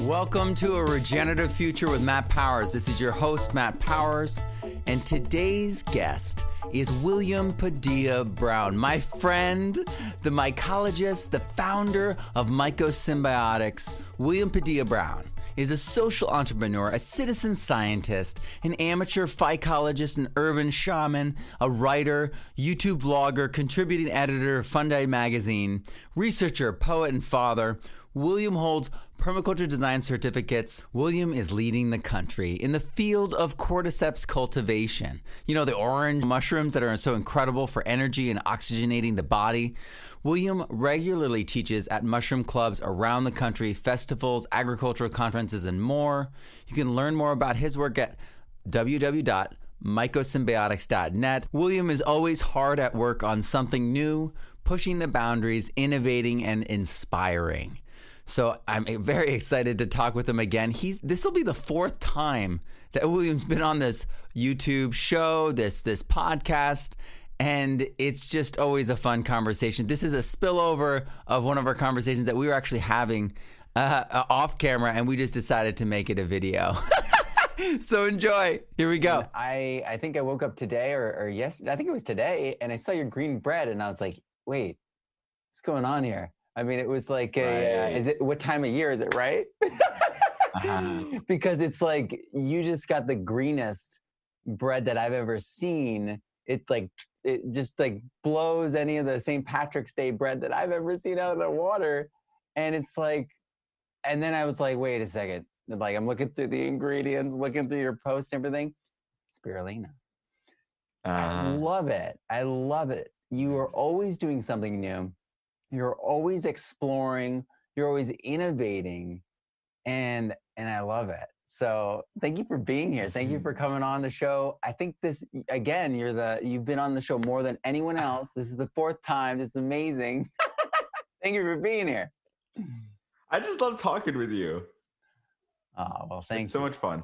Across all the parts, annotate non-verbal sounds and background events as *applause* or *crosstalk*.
Welcome to a regenerative future with Matt Powers. This is your host, Matt Powers, and today's guest is William Padilla Brown, my friend, the mycologist, the founder of Mycosymbiotics. William Padilla Brown is a social entrepreneur, a citizen scientist, an amateur mycologist, an urban shaman, a writer, YouTube vlogger, contributing editor of Fungi Magazine, researcher, poet, and father. William holds permaculture design certificates. William is leading the country in the field of cordyceps cultivation. You know, the orange mushrooms that are so incredible for energy and oxygenating the body. William regularly teaches at mushroom clubs around the country, festivals, agricultural conferences, and more. You can learn more about his work at www.mycosymbiotics.net. William is always hard at work on something new, pushing the boundaries, innovating, and inspiring. So I'm very excited to talk with him again. He's this will be the fourth time that William's been on this YouTube show, this this podcast, and it's just always a fun conversation. This is a spillover of one of our conversations that we were actually having uh, uh off camera, and we just decided to make it a video. *laughs* so enjoy. Here we go. I I think I woke up today or, or yesterday. I think it was today, and I saw your green bread, and I was like, wait, what's going on here? I mean, it was like a, right. uh, is it, what time of year is it, right? uh-huh. *laughs* Because it's like, you just got the greenest bread that I've ever seen. It like, it just like blows any of the St. Patrick's Day bread that I've ever seen out of the water. And it's like, and then I was like, wait a second. Like, I'm looking through the ingredients, looking through your post and everything. Spirulina. Uh, I uh-huh. love it. I love it. You are always doing something new you're always exploring you're always innovating and and i love it. So thank you for being here. Thank you mm-hmm. for coming on the show. I think this again you're the you've been on the show more than anyone else. This is the fourth time. This is amazing. *laughs* Thank you for being here. I just love talking with you. Oh well thank it's you. so much fun.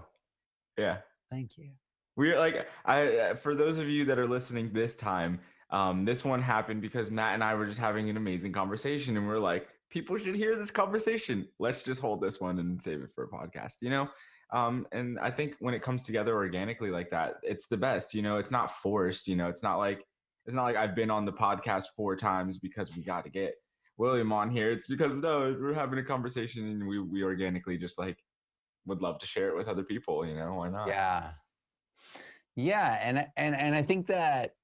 Yeah. Thank you. We're like i uh, for those of you that are listening this time um, this one happened because Matt and I were just having an amazing conversation, and we are like, people should hear this conversation. Let's just hold this one and save it for a podcast, you know? Um, and I think when it comes together organically like that, it's the best. You know, it's not forced. You know, it's not like it's not like I've been on the podcast four times because we got to get William on here. It's because no, we're having a conversation and we we organically just like would love to share it with other people. You know, why not? Yeah, yeah, and and and I think that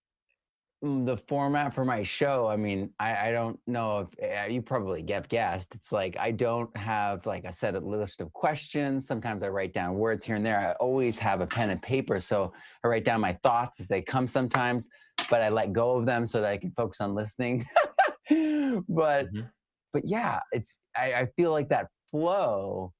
the format for my show i mean i, I don't know if uh, you probably get guessed it's like i don't have like a set of list of questions sometimes i write down words here and there i always have a pen and paper so i write down my thoughts as they come sometimes but i let go of them so that i can focus on listening *laughs* but mm-hmm. but yeah it's I, I feel like that flow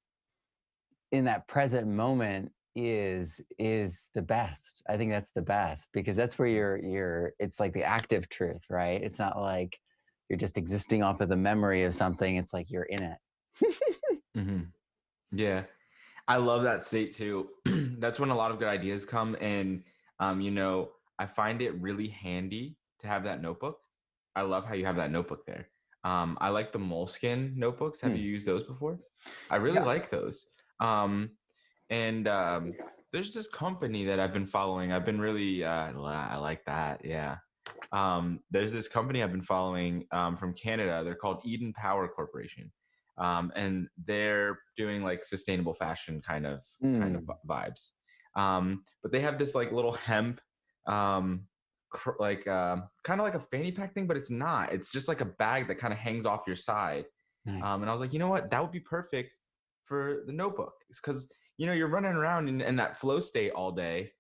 in that present moment is is the best. I think that's the best because that's where you're you're it's like the active truth right? It's not like you're just existing off of the memory of something it's like you're in it. *laughs* Mm-hmm. yeah. I love that state too. *clears throat* That's when a lot of good ideas come and um, you know i find it really handy to have that notebook. I love how you have that notebook there. Um, i like the Moleskine notebooks. Have hmm. you used those before? I really yeah. like those. Um, and um, there's this company that I've been following. I've been really, uh, I like that. Yeah. Um, there's this company I've been following um, from Canada. They're called Eden Power Corporation. Um, and they're doing like sustainable fashion kind of mm. kind of hmm. vibes. Um, but they have this like little hemp, um, cr- like uh, kind of like a fanny pack thing, but it's not. It's just like a bag that kind of hangs off your side. Nice. Um, and I was like, you know what, that would be perfect for the notebook, because you know you're running around in, in that flow state all day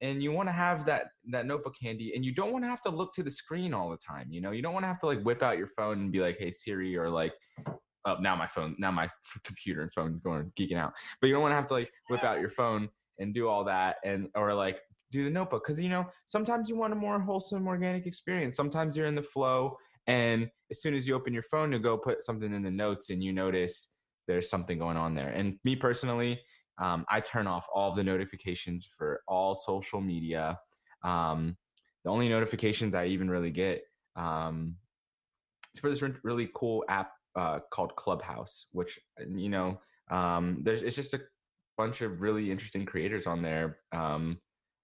and you want to have that that notebook handy and you don't want to have to look to the screen all the time you know? You don't want to have to like whip out your phone and be like hey siri or like oh now my phone now my *laughs* computer and phone going geeking out. But you don't want to have to like whip out your phone and do all that and or like do the notebook because you know sometimes you want a more wholesome organic experience. Sometimes you're in the flow and as soon as you open your phone to go put something in the notes and you notice there's something going on there. And me personally um, I turn off all of the notifications for all social media. Um, the only notifications I even really get um, is for this really cool app uh, called Clubhouse, which you know, um, there's it's just a bunch of really interesting creators on there um,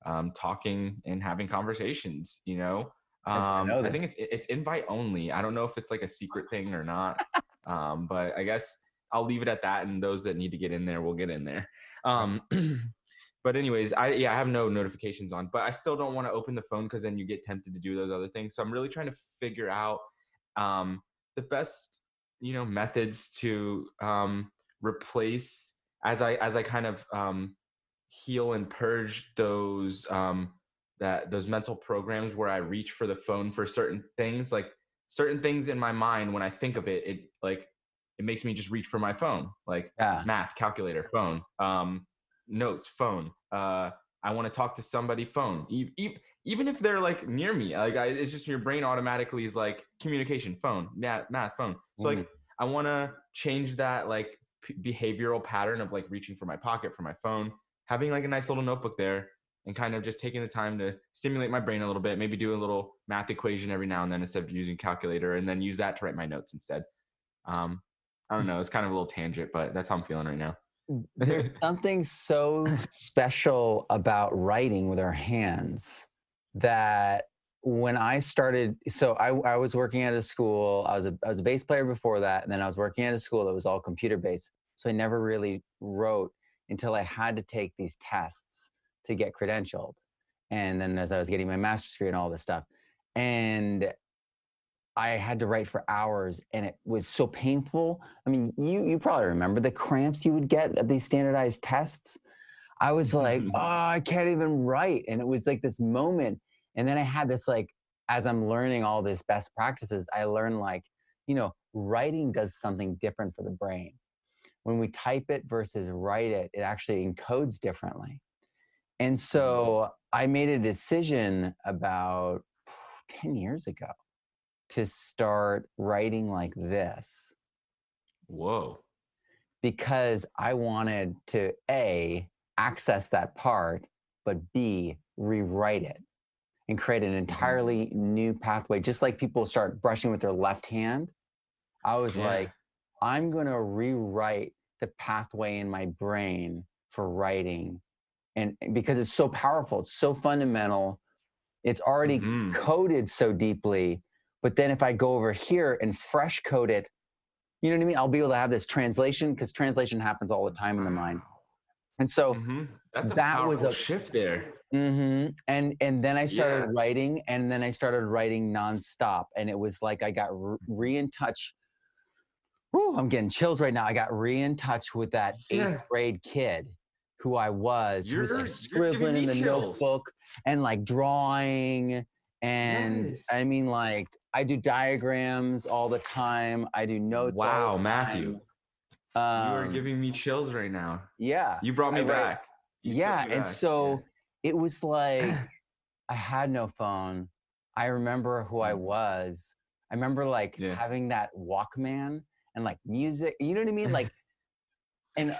um, talking and having conversations. You know, um, I, I, think it's it's invite only. I don't know if it's like a secret thing or not, um, but I guess I'll leave it at that. And those that need to get in there will get in there. Um, *clears throat* but anyways, I yeah I have no notifications on, but I still don't want to open the phone because then you get tempted to do those other things. So I'm really trying to figure out um, the best you know methods to um, replace as I as I kind of um, heal and purge those um, that those mental programs where I reach for the phone for certain things, like certain things in my mind when I think of it, it like it makes me just reach for my phone, like yeah. math, calculator, phone, um, notes, phone. Uh, I want to talk to somebody, phone. Even, even if they're like near me, like I, it's just your brain automatically is like communication, phone, math, math phone. So mm. like I want to change that like p- behavioral pattern of like reaching for my pocket for my phone, having like a nice little notebook there, and kind of just taking the time to stimulate my brain a little bit, maybe do a little math equation every now and then instead of using calculator, and then use that to write my notes instead. Um, I don't know. It's kind of a little tangent, but that's how I'm feeling right now. There's *laughs* something so special about writing with our hands that when I started, so I, I was working at a school. I was a I was a bass player before that, and then I was working at a school that was all computer based. So I never really wrote until I had to take these tests to get credentialed. And then as I was getting my master's degree and all this stuff, and I had to write for hours and it was so painful. I mean, you you probably remember the cramps you would get at these standardized tests. I was like, oh, I can't even write. And it was like this moment. And then I had this like, as I'm learning all this best practices, I learned like, you know, writing does something different for the brain. When we type it versus write it, it actually encodes differently. And mm-hmm. so I made a decision about 10 years ago to start writing like this. Whoa. Because I wanted to A, access that part, but B, rewrite it and create an mm-hmm. entirely new pathway. Just like people start brushing with their left hand, I was yeah. like, I'm going to rewrite the pathway in my brain for writing. And because it's so powerful, it's so fundamental, it's already mm-hmm. coded so deeply but then if I go over here and fresh code it, you know what I mean? I'll be able to have this translation because translation happens all the time in the mind. And so mm-hmm. that was a shift there. Mm-hmm. And and then I started yeah. writing, and then I started writing nonstop, and it was like I got re in touch. Whew, I'm getting chills right now. I got re in touch with that eighth grade kid who I was, you're, who was like scribbling in the chills. notebook and like drawing, and yes. I mean like I do diagrams all the time. I do notes. Wow, Matthew. Um, you are um, giving me chills right now. Yeah. You brought me I back. You yeah. Me and back. so yeah. it was like *clears throat* I had no phone. I remember who I mm. was. I remember like yeah. having that Walkman and like music. You know what I mean? Like, *laughs* and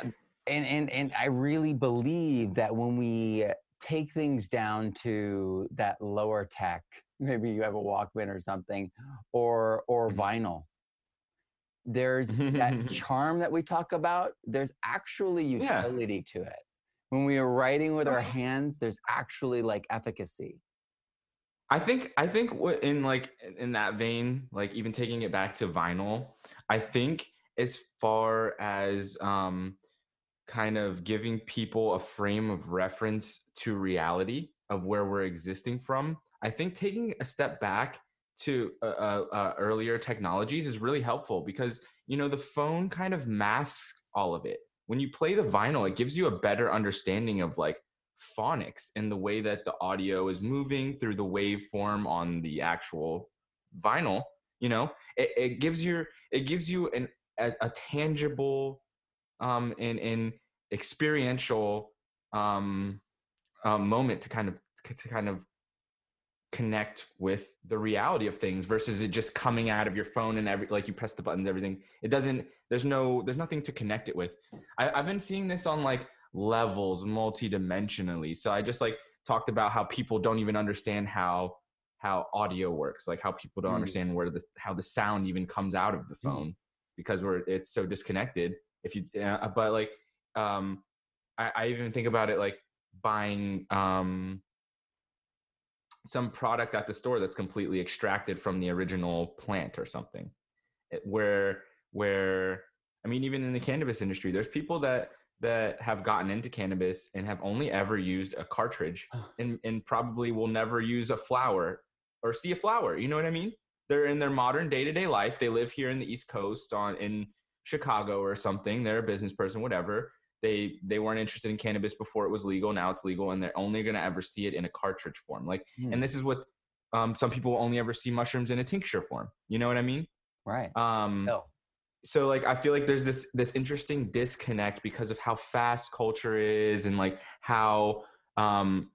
and and and I really believe that when we take things down to that lower tech *laughs* maybe you have a Walkman or something, or or mm-hmm. vinyl. There's that *laughs* charm that we talk about. There's actually utility yeah. to it. When we are writing with our hands, there's actually like efficacy. I think I think in like in that vein, like even taking it back to vinyl, I think as far as um kind of giving people a frame of reference to reality of where we're existing from, I think taking a step back to uh, uh, uh, earlier technologies is really helpful because you know the phone kind of masks all of it. When you play the vinyl, it gives you a better understanding of like phonics and the way that the audio is moving through the waveform on the actual vinyl. You know, it, it gives you it gives you an a, a tangible um and, and experiential um, um moment to kind of to kind of connect with the reality of things versus it just coming out of your phone and every like you press the buttons everything it doesn't there's no there's nothing to connect it with I, have been seeing this on like levels multidimensionally so i just like talked about how people don't even understand how how audio works like how people don't mm. understand where the how the sound even comes out of the mm. phone mm. because we're it's so disconnected if you uh, but like um I, I even think about it like buying um some product at the store that's completely extracted from the original plant or something. It, where where i mean even in the cannabis industry there's people that that have gotten into cannabis and have only ever used a cartridge and, and probably will never use a flower or see a flower you know what i mean? They're in their modern day-to-day life they live here in the east coast on in chicago or something they're a business person whatever they they weren't interested in cannabis before it was legal. Now it's legal and they're only going to ever see it in a cartridge form. Like mm. and this is what um, some people only ever see mushrooms in a tincture form. You know what i mean? Right. Um no. so like i feel like there's this this interesting disconnect because of how fast culture is and like how um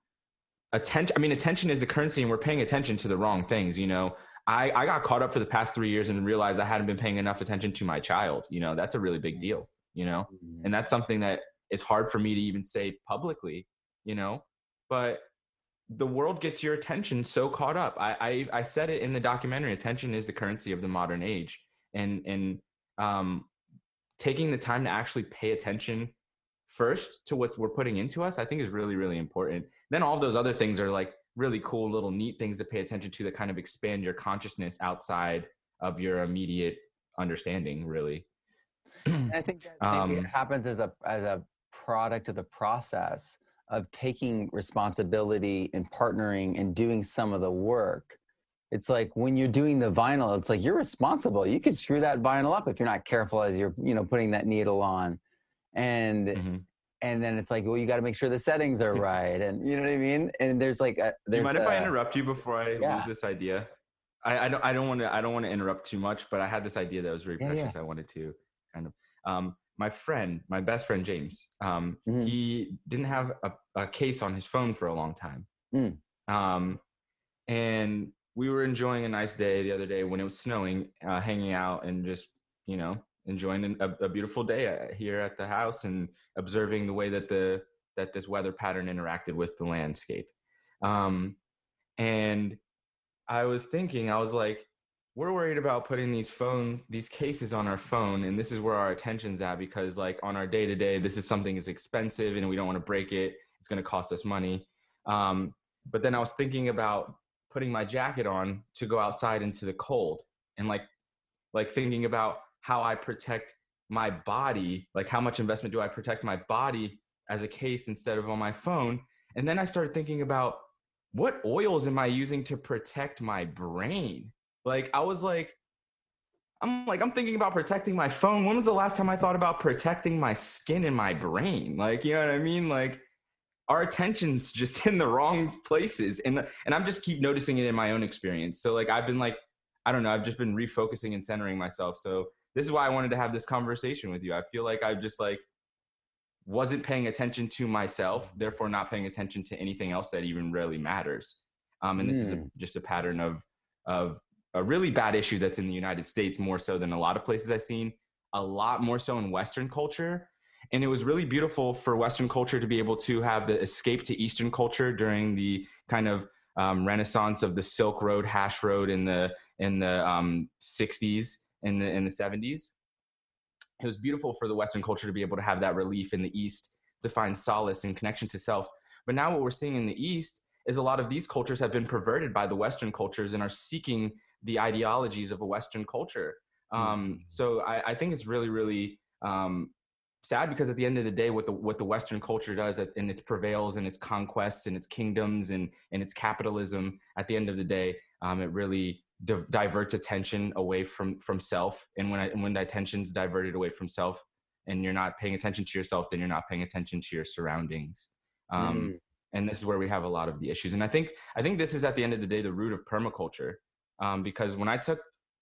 attention i mean attention is the currency and we're paying attention to the wrong things you know? I, I got caught up for the past three years and realized I hadn't been paying enough attention to my child. You know, that's a really big deal you know? Mm-hmm. and that's something that is hard for me to even say publicly you know? But the world gets your attention so caught up. I, I i said it in the documentary attention is the currency of the modern age. And and um taking the time to actually pay attention first to what we're putting into us i think is really really important. Then all those other things are like really cool little neat things to pay attention to that kind of expand your consciousness outside of your immediate understanding really I think that um, it happens as a as a product of the process of taking responsibility and partnering and doing some of the work. It's like when you're doing the vinyl, it's like you're responsible. You could screw that vinyl up if you're not careful as you're, you know, putting that needle on. And mm-hmm. and then it's like, well, you got to make sure the settings are *laughs* right, and you know what I mean. And there's like, a, there's Do you mind a, if I interrupt you before I yeah. lose this idea? I, I don't I don't want to I don't want to interrupt too much, but I had this idea that was really yeah, precious. Yeah. I wanted to kind of um, my friend, my best friend James, um, mm. he didn't have a, a, case on his phone for a long time. Mm. Um, and we were enjoying a nice day the other day when it was snowing, uh, hanging out and just, you know, enjoying a, a, beautiful day uh, here at the house and observing the way that the that this weather pattern interacted with the landscape. Um, and I was thinking, I was like, we're worried about putting these phones these cases on our phone and this is where our attention's at because like on our day to day this is something that's expensive and we don't want to break it. It's going to cost us money. Um, but then i was thinking about putting my jacket on to go outside into the cold and like like thinking about how i protect my body like how much investment do i protect my body as a case instead of on my phone? And then i started thinking about what oils am i using to protect my brain like I was like, I'm like, I'm thinking about protecting my phone. When was the last time I thought about protecting my skin and my brain? Like, you know what I mean? Like our attention's just *laughs* in the wrong places. And and I'm just keep noticing it in my own experience. So like I've been like, I don't know, I've just been refocusing and centering myself. So this is why I wanted to have this conversation with you. I feel like I've just like wasn't paying attention to myself, therefore not paying attention to anything else that even really matters. Um, and this mm. is a, hmm. just a pattern of of a really bad issue that's in the United States more so than a lot of places I've seen, a lot more so in Western culture. And it was really beautiful for Western culture to be able to have the escape to Eastern culture during the kind of um, renaissance of the Silk Road, Hash Road in the in the um, 60s and the in the 70s. It was beautiful for the Western culture to be able to have that relief in the East to find solace and connection to self. But now what we're seeing in the East is a lot of these cultures have been perverted by the Western cultures and are seeking the ideologies of a Western culture. Um, mm-hmm. So I, I, think it's really, really um, sad because at the end of the day, what the what the Western culture does and its prevails and its conquests and its kingdoms and and its capitalism, at the end of the day, um, it really di- diverts attention away from from self. And when I, when the attention's diverted away from self, and you're not paying attention to yourself, then you're not paying attention to your surroundings. Um, mm. And this is where we have a lot of the issues. And I think I think this is at the end of the day the root of permaculture um, because when I took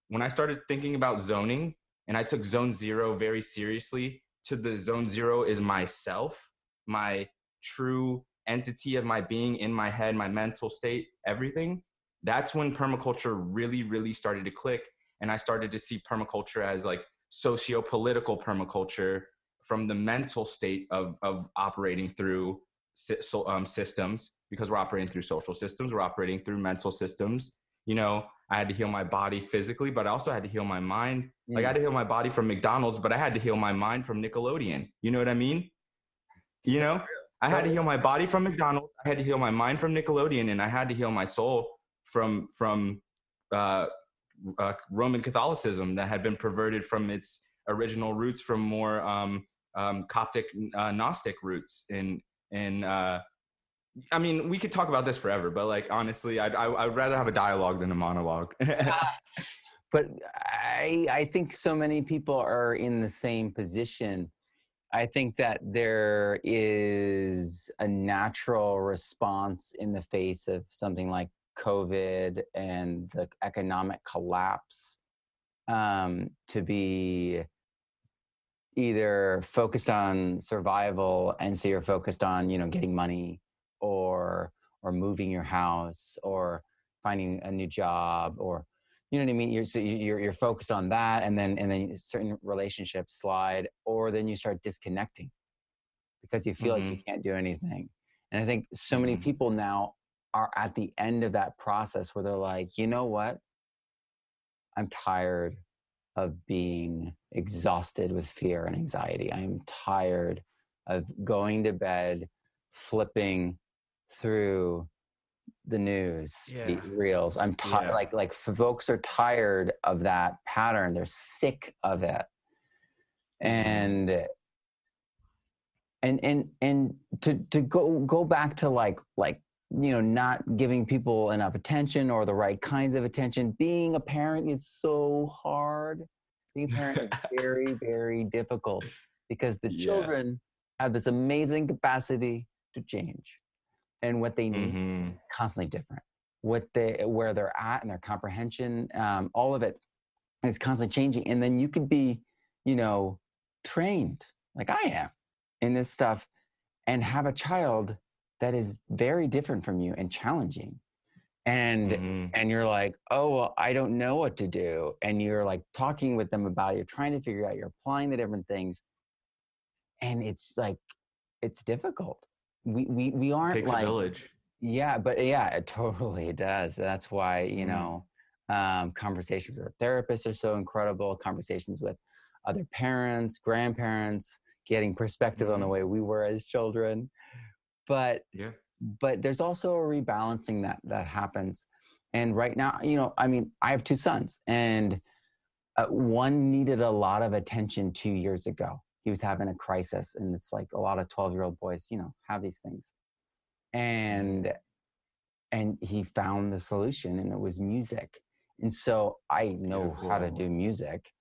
when I started thinking about zoning and I took zone zero very seriously to the zone zero is myself, my true entity of my being in my head, my mental state, everything. That's when permaculture really, really started to click. And I started to see permaculture as like socio political permaculture from the mental state of of operating through um, systems because we're operating through social systems we're operating through mental systems you know i had to heal my body physically but i also had to heal my mind. Like i had to heal my body from mcdonald's but i had to heal my mind from nickelodeon. You know what i mean? You know? I had to heal my body from mcdonald's. I had to heal my mind from nickelodeon and i had to heal my soul from from uh, uh, roman catholicism that had been perverted from its original roots from more um, um, coptic uh, gnostic roots in in uh, I mean, we could talk about this forever, but like honestly, I'd I, would i would rather have a dialogue than a monologue. *laughs* but I I think so many people are in the same position. I think that there is a natural response in the face of something like COVID and the economic collapse um, to be either focused on survival and so you're focused on you know getting money or or moving your house or finding a new job or you know what I mean? You're so you're you're focused on that, and then and then certain relationships slide, or then you start disconnecting because you feel mm-hmm. like you mm-hmm. can't do anything. And I think so many mm-hmm. people now are at the end of that process where they're like, you know what? I'm tired of being exhausted with fear and anxiety. I'm tired of going to bed, flipping through the news yeah. reels i'm tired yeah. like like folks are tired of that pattern they're sick of it mm-hmm. and and and and to to go go back to like like you know not giving people enough attention or the right kinds of attention being a parent is so hard being a parent is *laughs* very very difficult because the yeah. children have this amazing capacity to change and what they need mm-hmm. constantly different. What they where they're at and their comprehension um, all of it is constantly changing and then you could be you know trained like i am in this stuff and have a child that is very different from you and challenging. And mm-hmm. and you're like oh well, i don't know what to do. And you're like talking with them about it you're trying to figure out you're applying the different things. And it's like it's difficult we we we aren't takes like a village. Yeah, but yeah, it totally *laughs* does. That's why you mm. know um, conversations with therapists are so incredible. Conversations with other parents, grandparents, getting perspective mm. on the mm-hmm. way we were as children. But yeah, but there's also a rebalancing that that happens. And right now, you know, I mean, I have two sons, and uh, one needed a lot of attention two years ago he was having a crisis and it's like a lot of 12 year old boys you know have these things. Mm-hmm. And and he found the solution and it was music. And so i know how to do music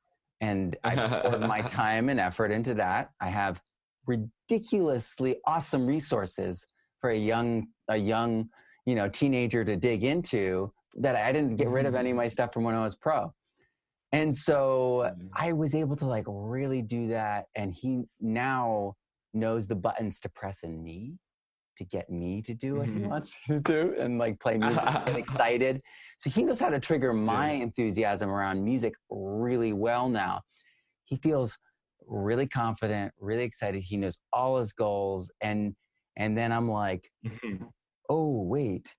and i put my *laughs* time and effort into that. I have ridiculously awesome resources for a young a young you know teenager to dig into that i didn't get rid of any of *laughs* my stuff from when i was pro and so mm-hmm. I was able to like really do that. And he now knows the buttons to press in me to get me to do what mm-hmm. he wants *laughs* to do and like play *laughs* music and excited. So he knows how to trigger my enthusiasm around music really well now. He feels really confident, really excited. He knows all his goals. And and then I'm like, mm-hmm. oh wait.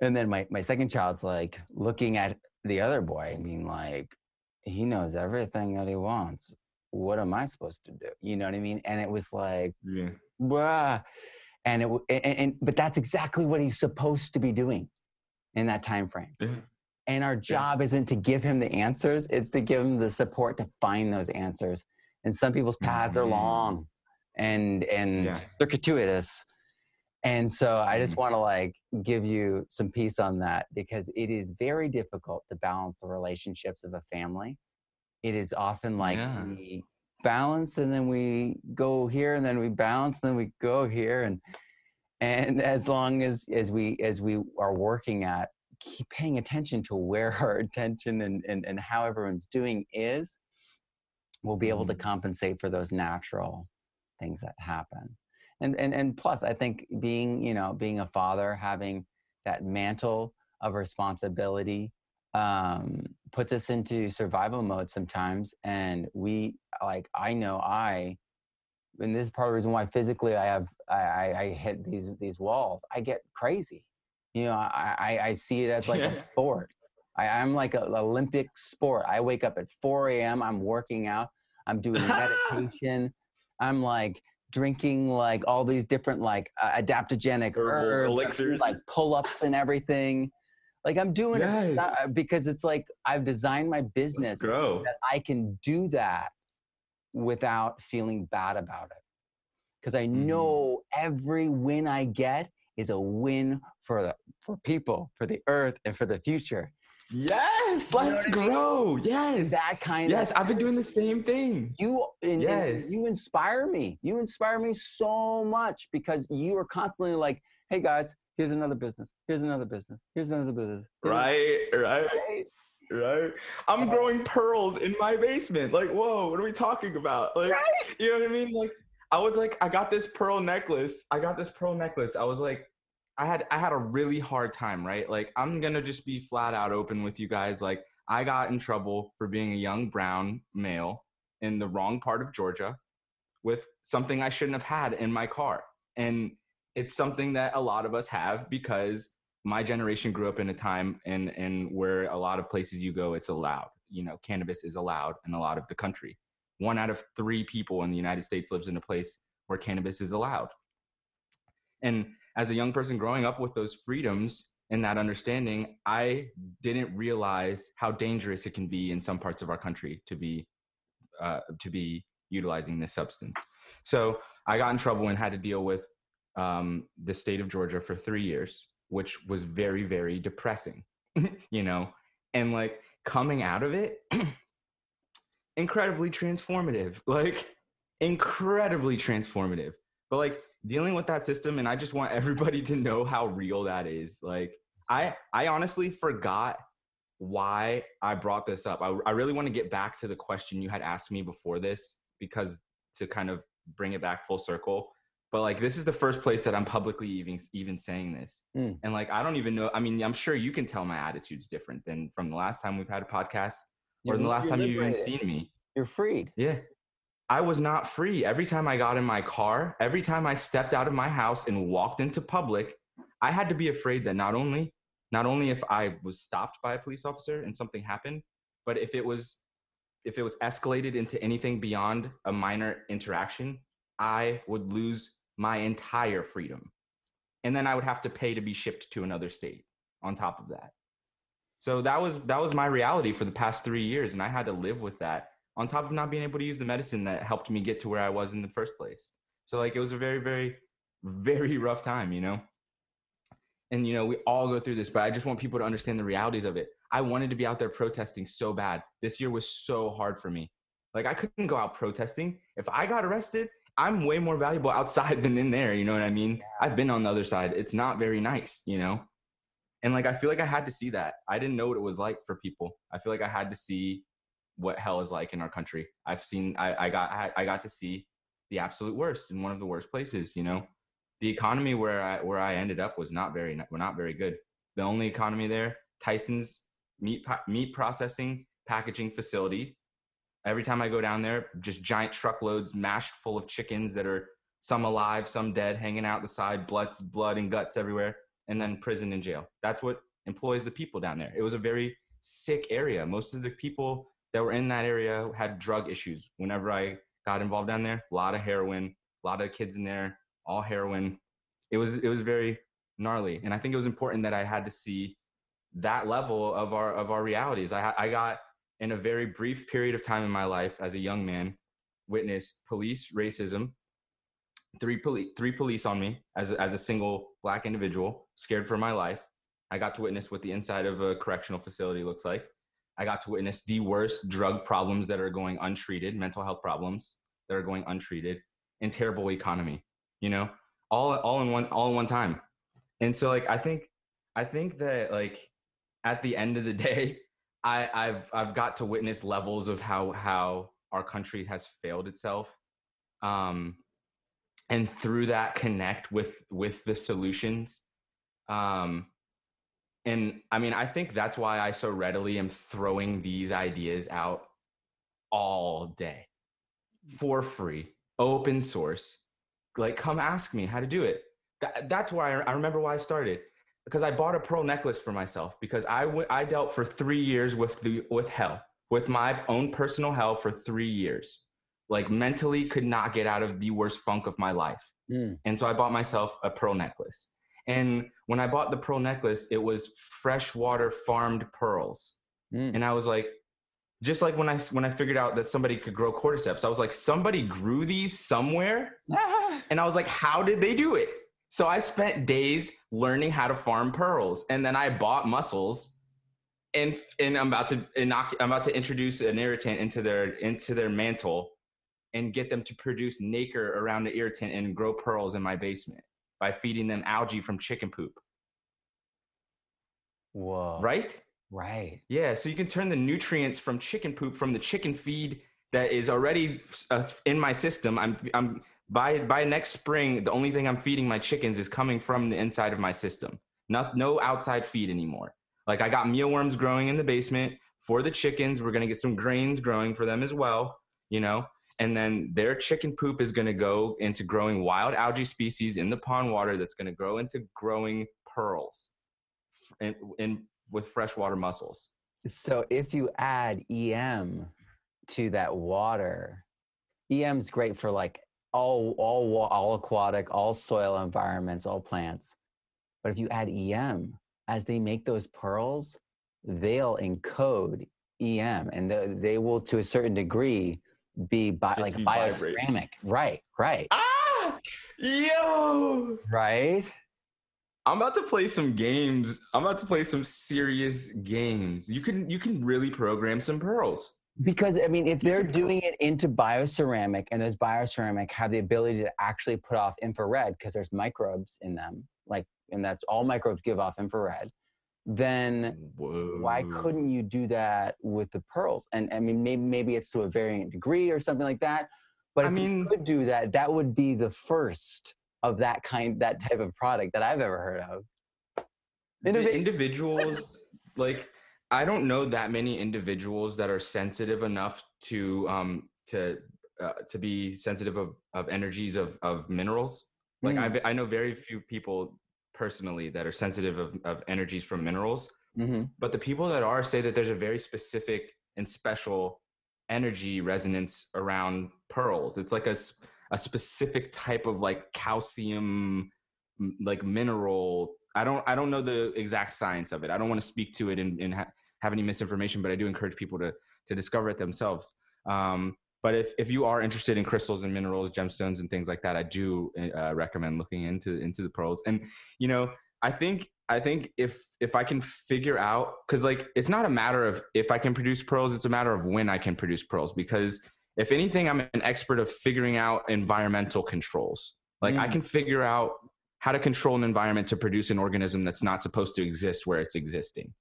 And then my, my second child's like looking at the other boy and being like, he knows everything that he wants. What am I supposed to do? You know what I mean? And it was like, yeah. And it and, and but that's exactly what he's supposed to be doing in that time frame. Yeah. And our job yeah. isn't to give him the answers; it's to give him the support to find those answers. And some people's paths mm-hmm. are long and and circuitous. And so I just mm-hmm. want to like give you some peace on that because it is very difficult to balance the relationships of a family. It is often like yeah. we balance and then we go here and then we balance and then we go here and and as long as as we as we are working at keep paying attention to where *laughs* our attention and and, and how everyone's doing is we'll be able to mm-hmm. compensate for those natural things that happen and and and plus i think being you know being a father having that mantle of responsibility um, puts us into survival mode sometimes and we like i know i and this is part of the reason why physically I have I, I hit these these walls. I get crazy. You know, I I, I see it as like yeah. a sport. I, am like an Olympic sport. I wake up at 4 a.m. I'm working out. I'm doing *laughs* meditation. I'm like drinking like all these different like uh, adaptogenic herbs, elixirs, like pull-ups and everything. Like I'm doing yes. it because it's like I've designed my business that I can do that without feeling bad about it. Because I mm-hmm. know mm. every win I get is a win for the for people, for the earth, and for the future. Yes, let's you know grow. I mean? Yes, that kind. Of yes, I've been doing the same thing. You, and, yes, and you inspire me. You inspire me so much because you are constantly like, "Hey guys, here's another business. Here's another business. Here's another business." Here's right, right, right, right. I'm growing pearls in my basement. Like, whoa, what are we talking about? Like, right? you know what I mean? Like, I was like, I got this pearl necklace. I got this pearl necklace. I was like, I had I had a really hard time, right? Like I'm gonna just be flat out open with you guys. Like I got in trouble for being a young brown male in the wrong part of Georgia with something I shouldn't have had in my car. And it's something that a lot of us have because my generation grew up in a time and and where a lot of places you go it's allowed. You know, cannabis is allowed in a lot of the country. One out of 3 people in the United States lives in a place where cannabis is allowed. And as a young person growing up with those freedoms and that understanding, I didn't realize how dangerous it can be in some parts of our country to be uh, to be utilizing this substance. So I got in trouble and had to deal with um, the state of Georgia for three years, which was very very depressing, *laughs* you know, and like coming out of it, *clears throat* incredibly transformative, like incredibly transformative. But like dealing with that system and i just want *laughs* everybody to know how real that is like i i honestly forgot why i brought this up. I, I really want to get back to the question you had asked me before this because to kind of bring it back full circle but like this is the first place that i'm publicly even even saying this. Mm. and like i don't even know i mean i'm sure you can tell my attitude's different than from the last time we've had a podcast or you're, the last time you've even seen me. You're freed. Yeah I was not free. Every time I got in my car, every time I stepped out of my house and walked into public, I had to be afraid that not only not only if I was stopped by a police officer and something happened, but if it was if it was escalated into anything beyond a minor interaction, I would lose my entire freedom. And then I would have to pay to be shipped to another state on top of that. So that was that was my reality for the past 3 years and I had to live with that on top of not being able to use the medicine that helped me get to where I was in the first place. So like it was a very, very, very *laughs* rough time, you know? And you know, we all go through this, but I just want people to understand the realities of it. I wanted to be out there protesting so bad. This year was so hard for me. Like I couldn't go out protesting. If I got arrested, I'm way more valuable outside *laughs* than in there, you know what I mean? I've been on the other side. It's not very nice, you know? And like I feel like I had to see that. I didn't know what it was like for people. I feel like I had to see what hell is like in our country. I've seen, I, I got, I, I got to see the absolute worst in one of the worst places. You know, the economy where I where I ended up was not very, were not very good. The only economy there, Tyson's meat meat processing packaging facility. Every time I go down there, just giant truckloads mashed full of chickens that are some alive, some dead, hanging out the side, blood, blood and guts everywhere, and then prison and jail. That's what employs the people down there. It was a very sick area. Most of the people that were in that area had drug issues. Whenever I got involved down there, a lot of heroin, a lot of kids in there, all heroin. It was it was very gnarly, and I think it was important that I had to see that level of our of our realities. I I got in a very brief period of time in my life as a young man witness police racism three police three police on me as a, as a single black individual scared for my life i got to witness what the inside of a correctional facility looks like I got to witness the worst drug problems that are going untreated, mental health problems that are going untreated, and terrible economy. You know, all all in one all in one time. And so, like, I think I think that like at the end of the *laughs* day, I, I've I've got to witness levels of how how our country has failed itself, um, and through that connect with with the solutions. Um, and I mean, I think that's why I so readily am throwing these ideas out all day for free open source. Like, come ask me how to do it. That, that's why I, I remember why I started because I bought a pearl necklace for myself because I, w- I dealt for three years with the with hell with my own personal hell for three years like mentally could not get out of the worst funk of my life mm. and so I bought myself a pearl necklace and when I bought the pearl necklace it was freshwater farmed pearls. Mm. and I was like just like when I when I figured out that somebody could grow cordyceps I was like somebody grew these somewhere? *laughs* And I was like how did they do it? So I spent days learning how to farm pearls, and then I bought mussels, and and I'm about to inoc- I'm about to introduce an irritant into their into their mantle, and get them to produce nacre around the irritant and grow pearls in my basement by feeding them algae from chicken poop. Whoa! Right? Right. Yeah. So you can turn the nutrients from chicken poop from the chicken feed that is already uh, in my system. I'm I'm by by next spring, the only thing I'm feeding my chickens is coming from the inside of my system. No, no outside feed anymore. Like I got mealworms growing in the basement for the chickens. We're gonna get some grains growing for them as well. You know, and then their chicken poop is gonna go into growing wild algae species in the pond water. That's gonna grow into growing pearls, in, in with freshwater mussels. So if you add EM to that water, EM's great for like all all all aquatic, all soil environments, all plants. But if you add EM, as they make those pearls, they'll encode EM, and they will, to a certain degree, be bi- like be bioceramic. Right, right. Ah, yo, right. I'm about to play some games. I'm about to play some serious games. You can you can really program some pearls. Because I mean, if they're doing it into bioceramic and those bioceramic have the ability to actually put off infrared because there's microbes in them, like, and that's all microbes give off infrared, then Whoa. why couldn't you do that with the pearls? And I mean, maybe maybe it's to a varying degree or something like that. But I if mean, you could do that, that would be the first of that kind, that type of product that I've ever heard of. individuals like I don't know that many individuals that are sensitive enough to um to uh, to be sensitive of of energies of of minerals. Like mm. I I know very few people personally that are sensitive of of energies from minerals. Mm-hmm. But the people that are say that there's a very specific and special energy resonance around pearls. It's like a a specific type of like calcium like mineral I don't I don't know the exact science of it. I don't want to speak to it and, and ha- have any misinformation, but I do encourage people to to discover it themselves. Um, but if, if you are interested in crystals and minerals, gemstones and things like that, I do uh, recommend looking into into the pearls. And you know, I think I think if if I can figure out because like it's not a matter of if I can produce pearls, it's a matter of when I can produce pearls. Because if anything, I'm an expert of figuring out environmental controls. Like mm. I can figure out how to control an environment to produce an organism that's not supposed to exist where it's existing.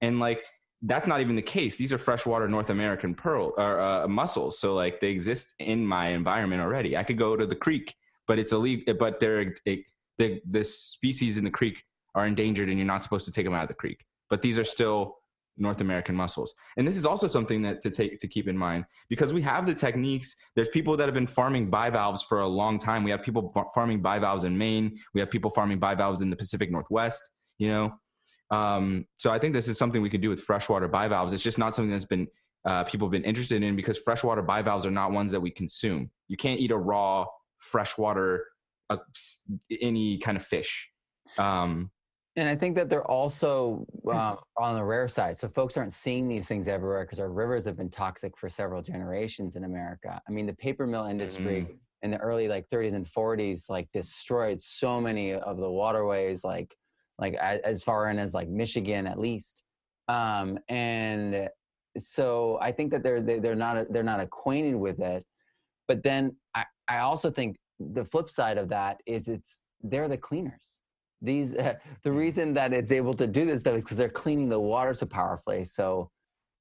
And like that's not even the case. These are freshwater North American pearl or uh, mussels, so like they exist in my environment already. I could go to the creek, but it's illegal. But they're it, the the species in the creek are endangered, and you're not supposed to take them out of the creek. But these are still North American mussels, and this is also something that to take to keep in mind because we have the techniques. There's people that have been farming bivalves for a long time. We have people farming bivalves in Maine. We have people farming bivalves in the Pacific Northwest. You know, um, so I think this is something we could do with freshwater bivalves. It's just not something that's been uh, people have been interested in because freshwater bivalves are not ones that we consume. You can't eat a raw freshwater uh, any kind of fish. Um, and I think that they're also uh, on the rare side. So folks aren't seeing these things everywhere because our rivers have been toxic for several generations in America. I mean, the paper mill industry mm-hmm. in the early like 30s and 40s like destroyed so many of the waterways, like like as, as far in as like Michigan at least. Um, and so I think that they're they're not they're not acquainted with it. But then I, I also think the flip side of that is it's they're the cleaners. These uh, *laughs* the reason that it's able to do this though is because they're cleaning the water so powerfully. So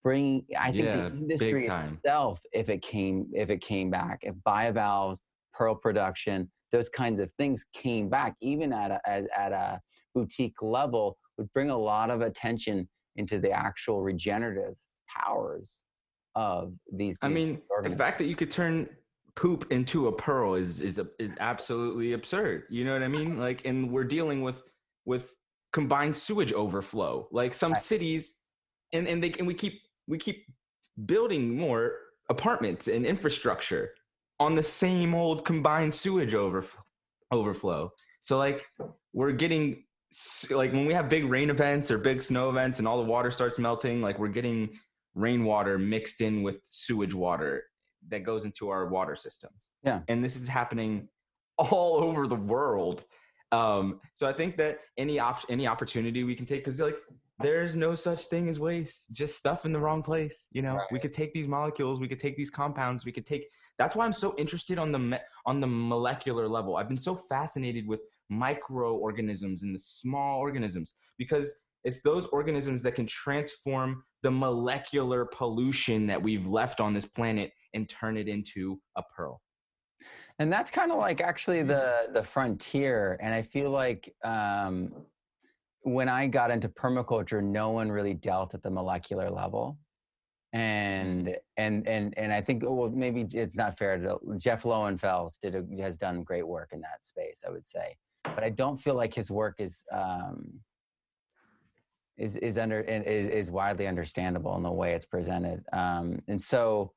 bring I think yeah, the industry itself, if it came if it came back, if bivalves, pearl production, those kinds of things came back, even at a, at, at a boutique level, would bring a lot of attention into the actual regenerative powers of these. I mean, the fact that you could turn poop into a pearl is is is absolutely absurd. You know what I mean? Like, and we're dealing with with combined sewage overflow. Like some right. cities, and and they and we keep we keep building more apartments and infrastructure on the same old combined sewage overflow overflow. So like we're getting like when we have big rain events or big snow events and all the water starts melting, like we're getting rainwater mixed in with sewage water that goes into our water systems. Yeah. And this is happening all *laughs* over the world. Um, so I think that any op- any opportunity we can take, because like there's no such thing as waste, just stuff in the wrong place. You know, right. we could take these molecules, we could take these compounds, we could take. That's why I'm so interested on the me- on the molecular level. I've been so fascinated with microorganisms and the small organisms because it's those organisms that can transform the molecular pollution that we've left on this planet and turn it into a pearl. And that's kind of like actually the the frontier. And i feel like um, when i got into permaculture no one really dealt at the molecular level and and and and i think well maybe it's not fair to jeff lowenfels did a, has done great work in that space i would say. But i don't feel like his work is um, is is under is, is widely understandable in the way it's presented. Um, and so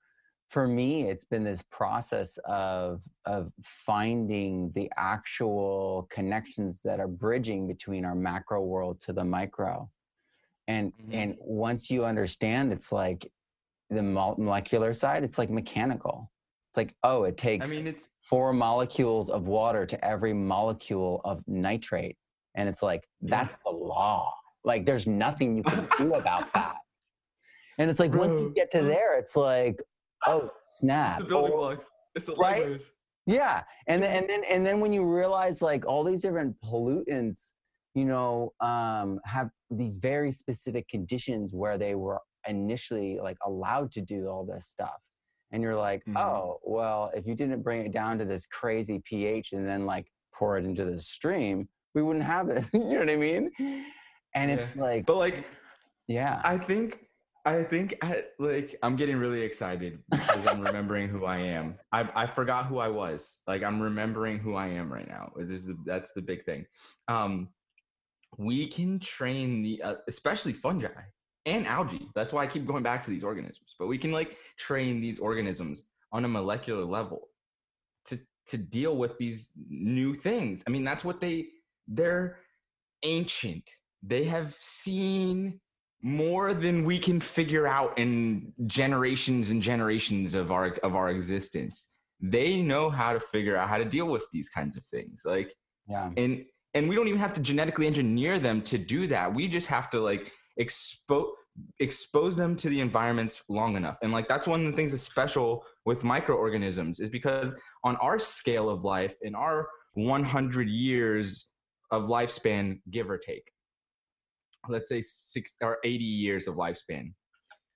for me it's been this process of of finding the actual connections that are bridging between our macro world to the micro. And mm-hmm. and once you understand it's like the molecular side it's like mechanical it's like oh it takes I mean, it's, four molecules of water to every molecule of nitrate and it's like that's yeah. the law like there's nothing you can do about *laughs* that. And it's like Bro. once you get to *laughs* there, it's like, oh snap. It's the building blocks. It's the right? Legos. Yeah. And then and *laughs* then and then when you realize like all these different pollutants, you know, um, have these very specific conditions where they were initially like allowed to do all this stuff. And you're like, mm-hmm. oh, well, if you didn't bring it down to this crazy pH and then like pour it into the stream, we wouldn't have it. *laughs* you know what I mean? and yeah. it's like but like yeah i think i think I, like i'm getting really excited because i'm remembering who i am I, I forgot who i was like i'm remembering who i am right now this is the, that's the big thing um we can train the uh, especially fungi and algae. That's why i keep going back to these organisms. But we can like train these organisms on a molecular level to to deal with these new things. I mean that's what they they're ancient. They have seen more than we can figure out in generations and generations of our of our existence. They know how to figure out how to deal with these kinds of things. Like yeah. and and we don't even have to genetically engineer them to do that. We just have to like expose expose them to the environments long enough. And like that's one of the things that's special with microorganisms is because on our scale of life in our 100 years of lifespan give or take let's say six or 80 years of lifespan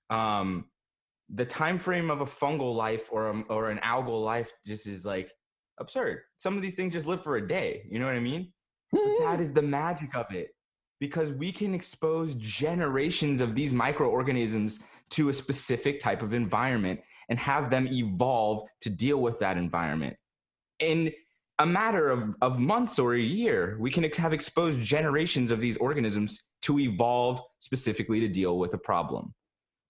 um the time frame of a fungal life or a, or an algal life just is like absurd. Some of these things just live for a day you know what i mean? But that is the magic of it because we can expose generations of these microorganisms to a specific type of environment and have them evolve to deal with that environment in a matter of, of months or a year we can have exposed generations of these organisms to evolve specifically to deal with a problem.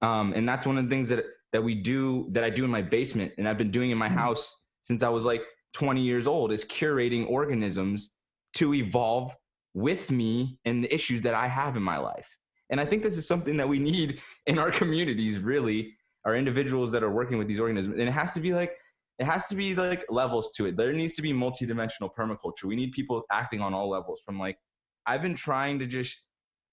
Um, and that's one of the things that that we do that I do in my basement and I've been doing in my mm-hmm. house since I was like 20 years old is curating organisms to evolve with me and the issues that I have in my life. And I think this is something that we need in our communities really are individuals that are working with these organisms and it has to be like it has to be like levels to it. There needs to be multidimensional permaculture. We need people acting on all levels from like I've been trying to just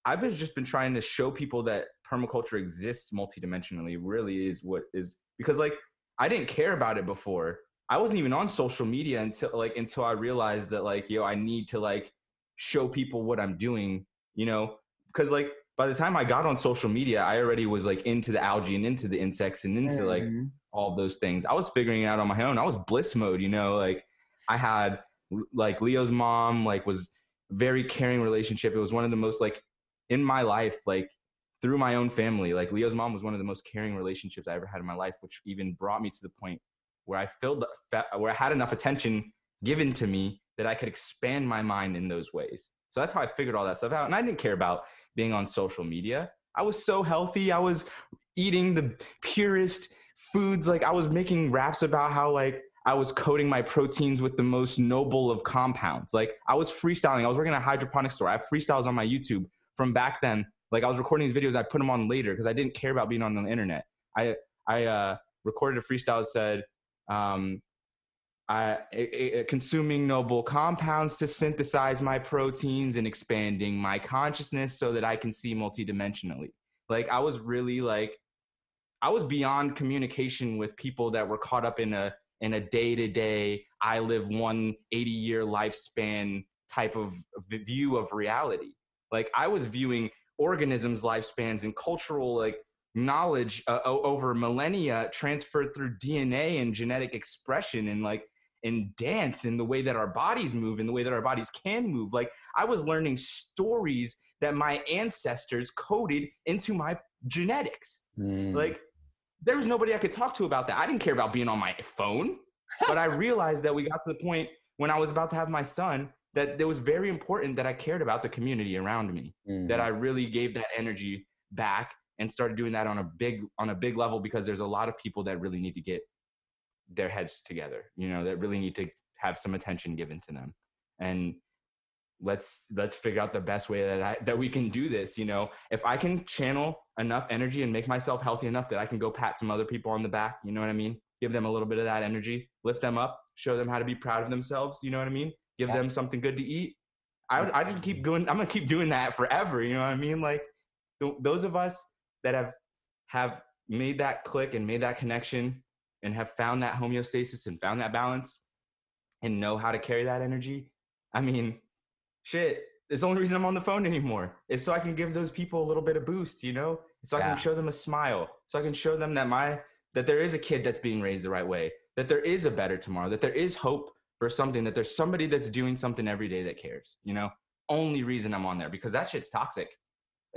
I've been just been trying to show people that permaculture exists multidimensionally. Really is what is because like I didn't care about it before. I wasn't even on social media until like until I realized that like yo I need to like show people what I'm doing. You know, because like by the time I got on social media, I already was like into the algae and into the insects and into mm-hmm. like all those things. I was figuring it out on my own. I was bliss mode, you know, like I had like Leo's mom like was very caring relationship. It was one of the most like in my life, like through my own family, like Leo's mom was one of the most caring relationships I ever had in my life, which even brought me to the point where I filled where I had enough attention given to me that I could expand my mind in those ways. So that's how I figured all that stuff out. And I didn't care about being on social media. I was so healthy. I was eating the purest foods. Like I was making raps about how like I was coating my proteins with the most noble of compounds. Like I was freestyling. I was working at a hydroponic store. I have freestyles on my YouTube from back then. Like I was recording these videos. I put them on later because I didn't care about being on the internet. I I uh, recorded a freestyle that said, um, I, consuming noble compounds to synthesize my proteins and expanding my consciousness so that I can see multidimensionally. Like I was really like, I was beyond communication with people that were caught up in a in a day to day. I live one 80 year lifespan type of view of reality. Like I was viewing organisms' lifespans and cultural like knowledge uh, over millennia transferred through DNA and genetic expression and like in dance and the way that our bodies move and the way that our bodies can move. Like I was learning stories that my ancestors coded into my genetics. Mm. Like there was nobody I could talk to about that. I didn't care about being on my phone, *laughs* but I realized that we got to the point when I was about to have my son that it was very important that I cared about the community around me, mm. that I really gave that energy back and started doing that on a big on a big level because there's a lot of people that really need to get their heads together you know that really need to have some attention given to them. And let's let's figure out the best way that I that we can do this you know? If i can channel enough energy and make myself healthy enough that i can go pat some other people on the back you know what i mean? Give them a little bit of that energy lift them up show them how to be proud of themselves you know what i mean? Give yeah. them something good to eat. I i just keep going i'm gonna keep doing that forever you know what i mean? Like those of us that have have made that click and made that connection and have found that homeostasis and found that balance and know how to carry that energy i mean shit it's the only reason i'm on the phone anymore is so i can give those people a little bit of boost you know? So i can show them a smile so i can show them that my that there is a kid that's being raised the right way that there is a better tomorrow that there is hope for something that there's somebody that's doing something every day that cares you know? Only reason i'm on there because that shit's toxic.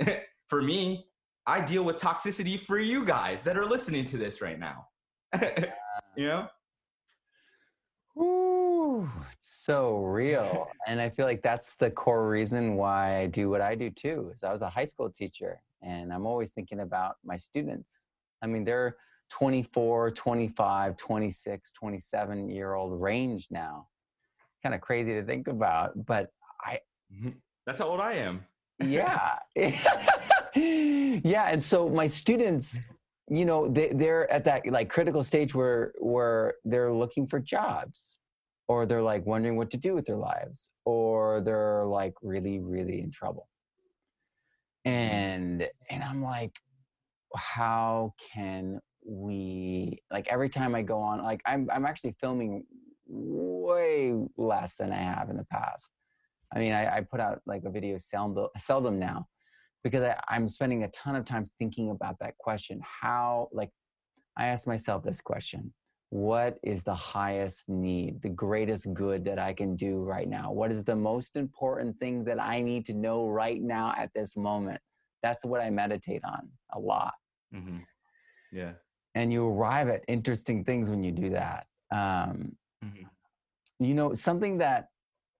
*laughs* For me I deal with toxicity for you guys that are listening to this right now. *laughs* you know? Ooh, it's so real. *laughs* and I feel like that's the core reason why I do what I do too. Is I was a high school teacher and I'm always thinking about my students. I mean, they're 24, 25, 26, 27 year old range now. Kind of crazy to think about, but I mm-hmm. That's how old I am. yeah. *laughs* yeah, and so my students, you know, they, they're at that like critical stage where where they're looking for jobs, or they're like wondering what to do with their lives, or they're like really, really in trouble. Mm-hmm. And and I'm like, how can we like every time I go on, like I'm I'm actually filming way less than I have in the past. I mean, I, I put out like a video seldom, seldom now because I, I'm spending a ton of time thinking about that question. How, like, I ask myself this question What is the highest need, the greatest good that I can do right now? What is the most important thing that I need to know right now at this moment? That's what I meditate on a lot. Mm-hmm. Yeah. And you arrive at interesting things when you do that. Um, mm-hmm. You know, something that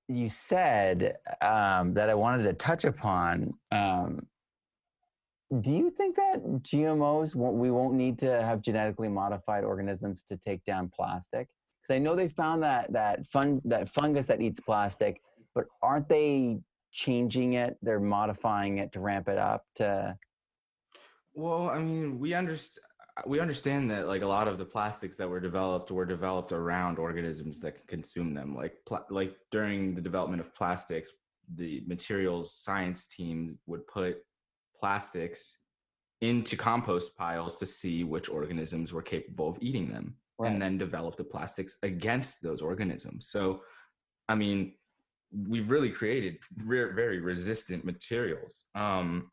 you said um, that I wanted to touch upon. Um, do you think that GMOs we won't need to have genetically modified organisms to take down plastic? Because I know they found that that fun that fungus that eats plastic, but aren't they changing it? They're modifying it to ramp it up to. Well, I mean, we understand we understand that like a lot of the plastics that were developed were developed around organisms that can consume them. Like pl- like during the development of plastics the materials science team would put plastics into compost piles to see which organisms were capable of eating them right. and then develop the plastics against those organisms. So i mean we've really created re- very resistant materials. Um,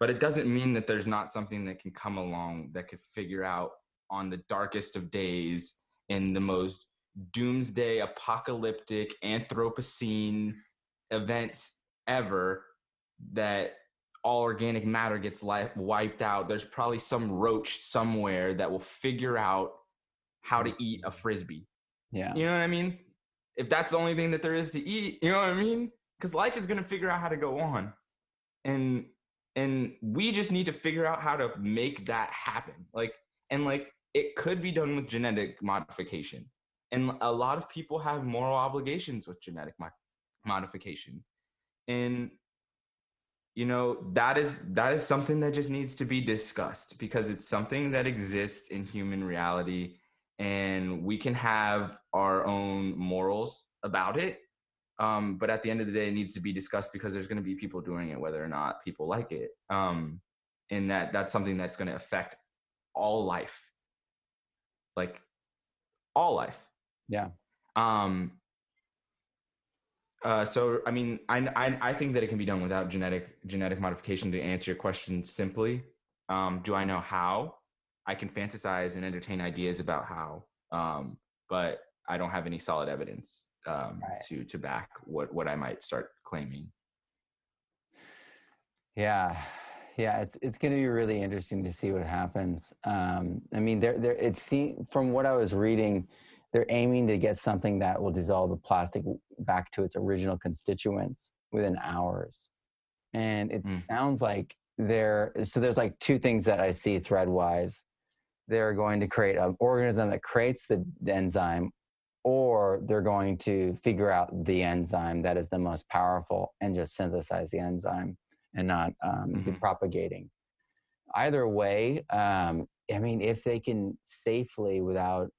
but it doesn't mean that there's not something that can come along that could figure out on the darkest of days in the most doomsday apocalyptic anthropocene events ever that all organic matter gets li- wiped out there's probably some roach somewhere that will figure out how to eat a frisbee. Yeah. You know what I mean? If that's the only thing that there is to eat, you know what I mean? Because life is gonna figure out how to go on. And and we just need to figure out how to make that happen. Like and like it could be done with genetic modification. And a lot of people have moral obligations with genetic mo- modification. And you know that is that is something that just needs to be discussed because it's something that exists in human reality and we can have our own morals about it um, but at the end of the day it needs to be discussed because there's going to be people doing it whether or not people like it um, and that that's something that's going to affect all life like all life Yeah. um uh, so I mean, I, I I think that it can be done without genetic genetic modification. To answer your question simply, um, do I know how? I can fantasize and entertain ideas about how, um, but I don't have any solid evidence um, Right. to to back what what I might start claiming. Yeah, yeah, it's it's going to be really interesting to see what happens. Um, I mean, there there it seems from what I was reading, they're aiming to get something that will dissolve the plastic back to its original constituents within hours, and it Mm. sounds like there. So there's like two things that I see thread wise. They're going to create an organism that creates the, the enzyme, or they're going to figure out the enzyme that is the most powerful and just synthesize the enzyme and not um, be Mhm. propagating. Either way, um, I mean, if they can safely without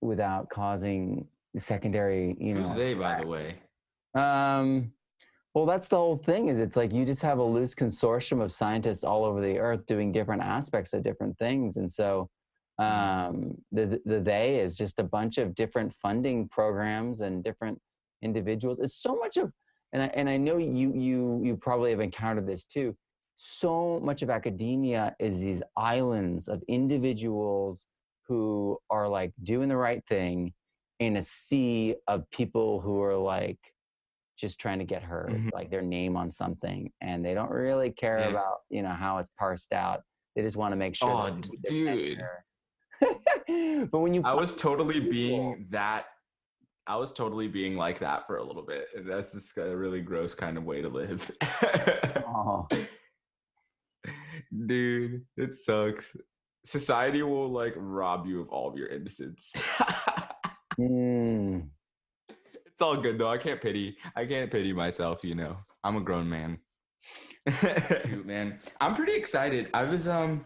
without causing secondary, you Who's know, they, by the way? um, well, that's the whole thing. Is it's like you just have a loose consortium of scientists all over the earth doing different aspects of different things, and so um, the the they is just a bunch of different funding programs and different individuals. It's so much of, and I, and I know you you you probably have encountered this too. So much of academia is these islands of individuals who are like doing the right thing in a sea of people who are like just trying to get heard, Mhm. like their name on something, and they don't really care Yeah. about you know how it's parsed out. They just want to make sure. Oh, dude. *laughs* but when you, I was totally being that. I was totally being like that for a little bit. That's just a really gross kind of way to live. oh, *laughs* Dude, it sucks. Society will like rob you of all of your innocence. *laughs* mm, it's all good though. I can't pity. I can't pity myself. You know, I'm a grown man. Man, I'm pretty excited. I was um,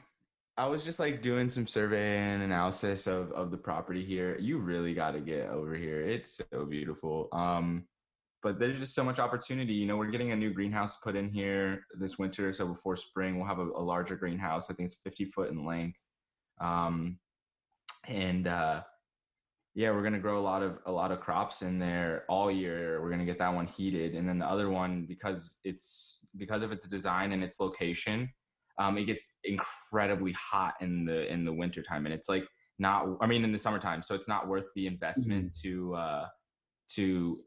I was just like doing some survey and analysis of of the property here. You really got to get over here. It's so beautiful. Um, but there's just so much opportunity. You know, we're getting a new greenhouse put in here this winter. So before spring, we'll have a, a larger greenhouse. I think it's 50 foot in length. Um, and uh, yeah, we're gonna grow a lot of a lot of crops in there all year. We're gonna get that one heated, and then the other one because it's because of its design and its location, um, it gets incredibly hot in the in the wintertime, and it's like not. I mean, in the summertime, so it's not worth the investment to uh, to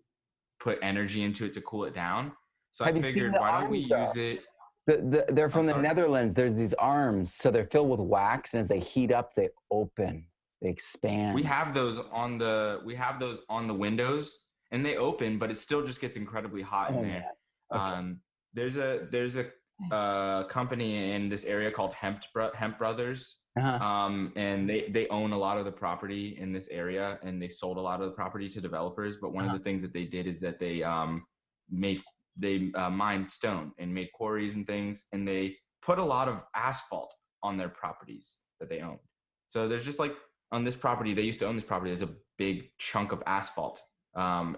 put energy into it to cool it down. So Have I figured, why don't we though? use it? the, the, they're from the. Netherlands. There's these arms, so they're filled with wax, and as they heat up, they open, they expand. We have those on the we have those on the windows, and they open, but it still just gets incredibly hot in Oh, there. Okay. Um, there's a there's a uh, company in this area called Hempt Bro- Hempt Brothers, Uh-huh. um, and they they own a lot of the property in this area, and they sold a lot of the property to developers. But one Uh-huh. of the things that they did is that they um, made they uh, mined stone and made quarries and things, and they put a lot of asphalt on their properties that they owned. So there's just like on this property, they used to own this property. There's a big chunk of asphalt, um,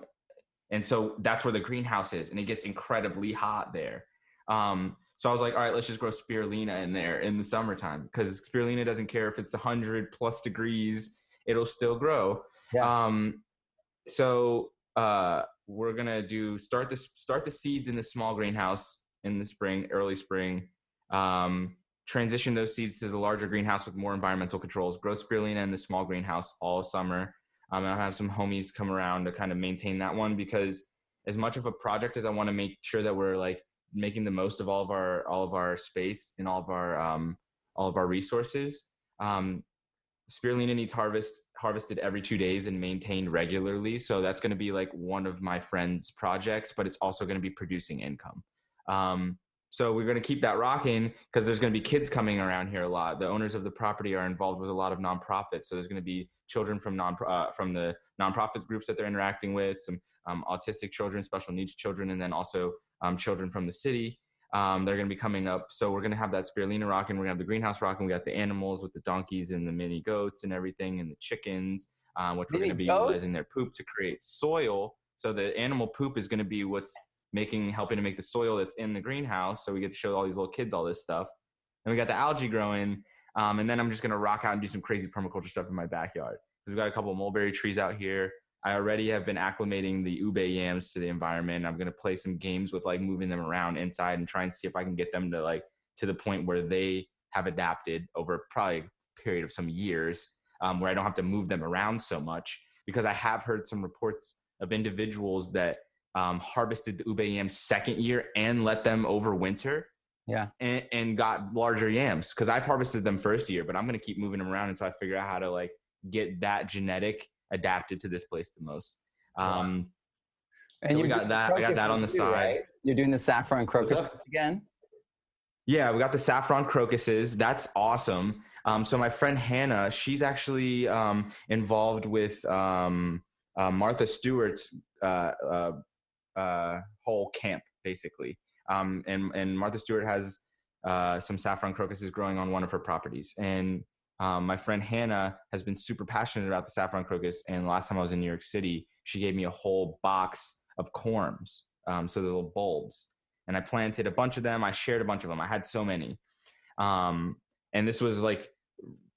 and so that's where the greenhouse is, and it gets incredibly hot there. Um, so I was like, all right, let's just grow spirulina in there in the summertime because spirulina doesn't care if it's 100 plus degrees, it'll still grow. Yeah. Um, so uh, we're gonna do start this start the seeds in the small greenhouse in the spring, early spring. Um, transition those seeds to the larger greenhouse with more environmental controls. Grow spirulina in the small greenhouse all summer. Um, I'll have some homies come around to kind of maintain that one because as much of a project as I want to make sure that we're like making the most of all of our all of our space and all of our um, all of our resources. Um, spirulina needs harvest harvested every two days and maintained regularly. So that's going to be like one of my friend's projects, but it's also going to be producing income. Um, so we're going to keep that rocking because there's going to be kids coming around here a lot. The owners of the property are involved with a lot of nonprofits. So there's going to be children from non uh, from the nonprofit groups that they're interacting with, some um, autistic children, special needs children, and then also um, children from the city. Um, they're going to be coming up. So we're going to have that spirulina rock and We're going to have the greenhouse rock and We got the animals with the donkeys and the mini goats and everything, and the chickens, um, which we're going to be goat? utilizing their poop to create soil. So the animal poop is going to be what's making helping to make the soil that's in the greenhouse. So we get to show all these little kids all this stuff. And we got the algae growing. Um, and then I'm just gonna rock out and do some crazy permaculture stuff in my backyard. Because we've got a couple of mulberry trees out here. I already have been acclimating the ube yams to the environment. I'm gonna play some games with like moving them around inside and try and see if I can get them to like to the point where they have adapted over probably a period of some years, um, where I don't have to move them around so much. Because I have heard some reports of individuals that um, harvested the ube yams second year and let them overwinter. Yeah. And, and got larger yams because I've harvested them first year, but I'm going to keep moving them around until I figure out how to like get that genetic adapted to this place the most. Um, and so we got that. I got that on the too, side. Right? You're doing the saffron crocus again. Yeah, we got the saffron crocuses. That's awesome. Um, so my friend Hannah, she's actually um, involved with um, uh, Martha Stewart's uh, uh, uh, whole camp basically. Um, and and Martha Stewart has uh, some saffron crocuses growing on one of her properties. And um, my friend Hannah has been super passionate about the saffron crocus. And last time I was in New York City, she gave me a whole box of corms, um, so the little bulbs. And I planted a bunch of them. I shared a bunch of them. I had so many. Um, and this was like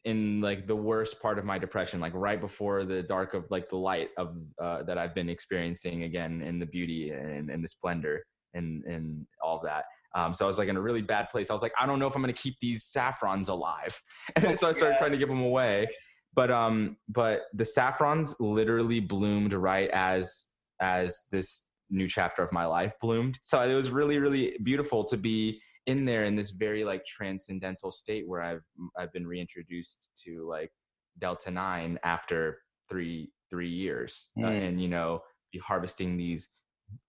in like the worst part of my depression like right before the dark of like the light of uh, that i've been experiencing again in the beauty and, and the splendor and and all that um, so i was like in a really bad place. I was like i don't know if i'm going to keep these saffrons alive. *laughs* And so i started trying to give them away. But um but the saffrons literally bloomed right as as this new chapter of my life bloomed. So it was really really beautiful to be in there in this very like transcendental state where I've I've been reintroduced to like Delta Nine after three three years, mm. uh, and you know, be harvesting these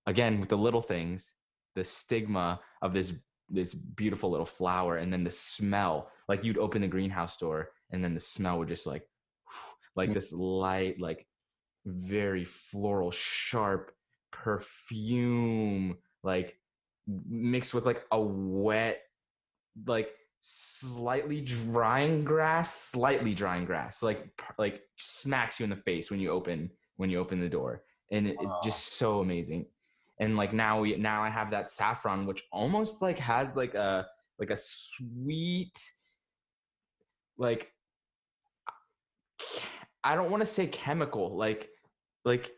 again with the little things, the stigma of this this beautiful little flower, and then the smell. Like you'd open the greenhouse door, and then the smell would just like *sighs* like this light, like very floral, sharp perfume, like mixed with like a wet, like slightly drying grass, slightly drying grass, like like smacks you in the face when you open when you open the door, and it, wow. it just so amazing. And like now we now I have that saffron, which almost like has like a like a sweet, like I don't want to say chemical, like like,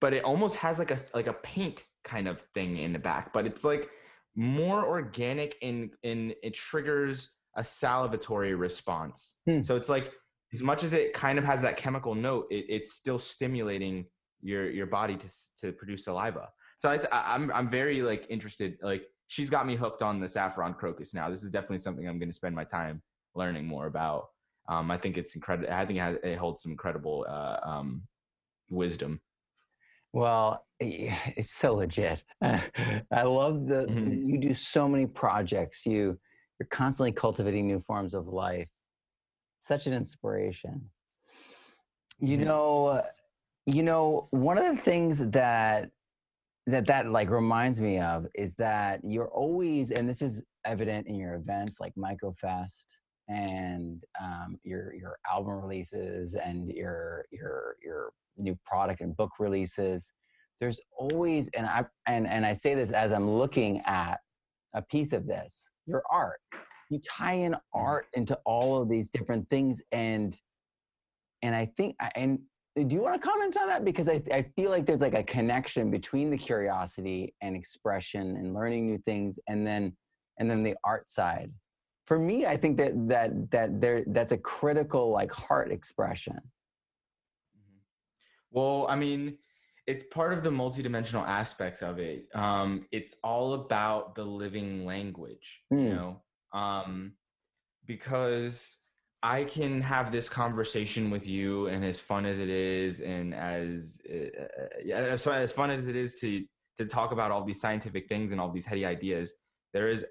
but it almost has like a like a paint kind of thing in the back, but it's like more organic and and it triggers a salivatory response. Hmm. So it's like as much as it kind of has that chemical note, it, it's still stimulating your your body to to produce saliva. So I, I'm I'm very like interested. Like she's got me hooked on the saffron crocus now. This is definitely something I'm going to spend my time learning more about. Um, I think it's incredible. I think it, has, it holds some incredible uh, um, wisdom. Well, it's so legit. *laughs* I love the mm-hmm. you do so many projects. You you're constantly cultivating new forms of life. Such an inspiration. You mm-hmm. know, you know, one of the things that that that like reminds me of is that you're always and this is evident in your events like MycoFest and um, your your album releases and your your your new product and book releases there's always and i and, and i say this as i'm looking at a piece of this your art you tie in mm-hmm. art into all of these different things and and i think and do you want to comment on that because I, I feel like there's like a connection between the curiosity and expression and learning new things and then and then the art side for me i think that that that there that's a critical like heart expression mm-hmm. well i mean it's part of the multidimensional aspects of it. Um, it's all about the living language, mm. you hmm. know, um, because I can have this conversation with you, and as fun as it is, and as uh, as, as fun as it is to to talk about all these scientific things and all these heady ideas, there is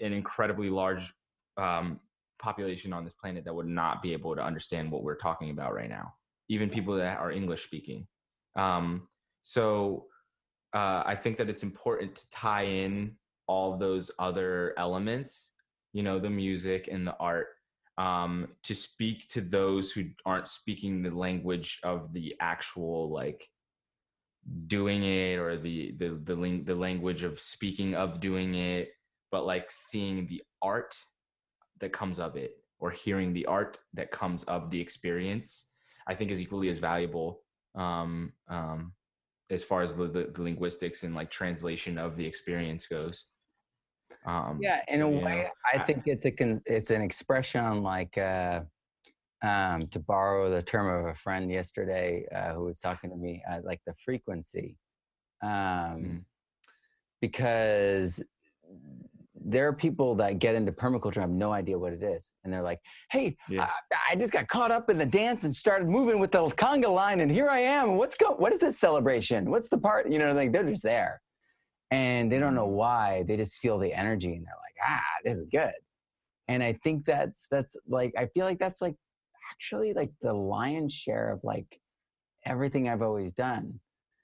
an incredibly large um, population on this planet that would not be able to understand what we're talking about right now, even people that are English speaking. Um, so uh, I think that it's important to tie in all those other elements, you know, the music and the art um, to speak to those who aren't speaking the language of the actual like doing it or the the the, the language of speaking of doing it but like seeing the art that comes of it or hearing the art that comes of the experience i think is equally as valuable um, um, as far as the, the, the linguistics and like translation of the experience goes um, yeah, in so, a way, know, I, I, think it's a con- it's an expression like uh, um, to borrow the term of a friend yesterday uh, who was talking to me, uh, like the frequency, um, mm. because there are people that get into permaculture and have no idea what it is, and they're like, "Hey, yeah. I, I, just got caught up in the dance and started moving with the conga line, and here I am. What's go? What is this celebration? What's the part? You know, like they're just there." And they don't know mm-hmm. why they just feel the energy and they're like ah this is good. And i think that's that's like i feel like that's like actually like the lion's share of like everything i've always done.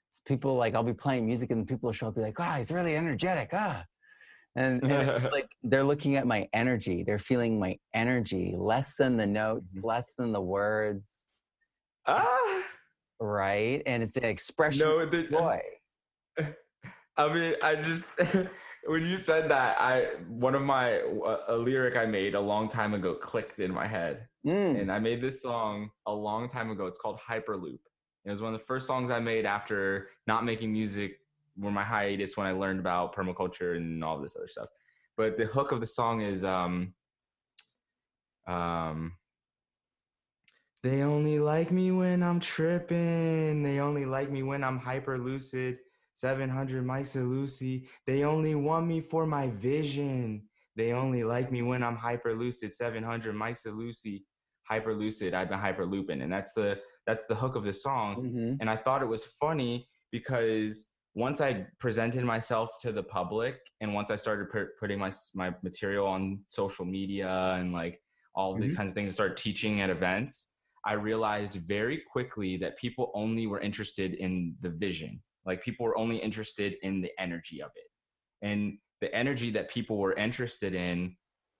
It's people like i'll be playing music and people will show up be like wow oh, he's really energetic ah. And, and *laughs* like they're looking at my energy they're feeling my energy less than the notes mm-hmm. less than the words. Ah! Right? And it's an expression no, the, of joy *laughs* I mean, I just *laughs* when you said that, I one of my a lyric I made a long time ago clicked in my head, mm. and I made this song a long time ago. It's called Hyperloop. It was one of the first songs I made after not making music, were my hiatus when I learned about permaculture and all this other stuff. But the hook of the song is um um they only like me when I'm tripping. They only like me when I'm hyper lucid. 700 mics of Lucy. They only want me for my vision. They only like me when I'm hyper lucid. 700 mics of Lucy. Hyper lucid. I've been hyper looping. And that's the that's the hook of the song. Mm-hmm. And I thought it was funny because once I presented myself to the public and once I started putting my my material on social media and like all these mm-hmm. kinds of things and started teaching at events, I realized very quickly that people only were interested in the vision like people were only interested in the energy of it. And the energy that people were interested in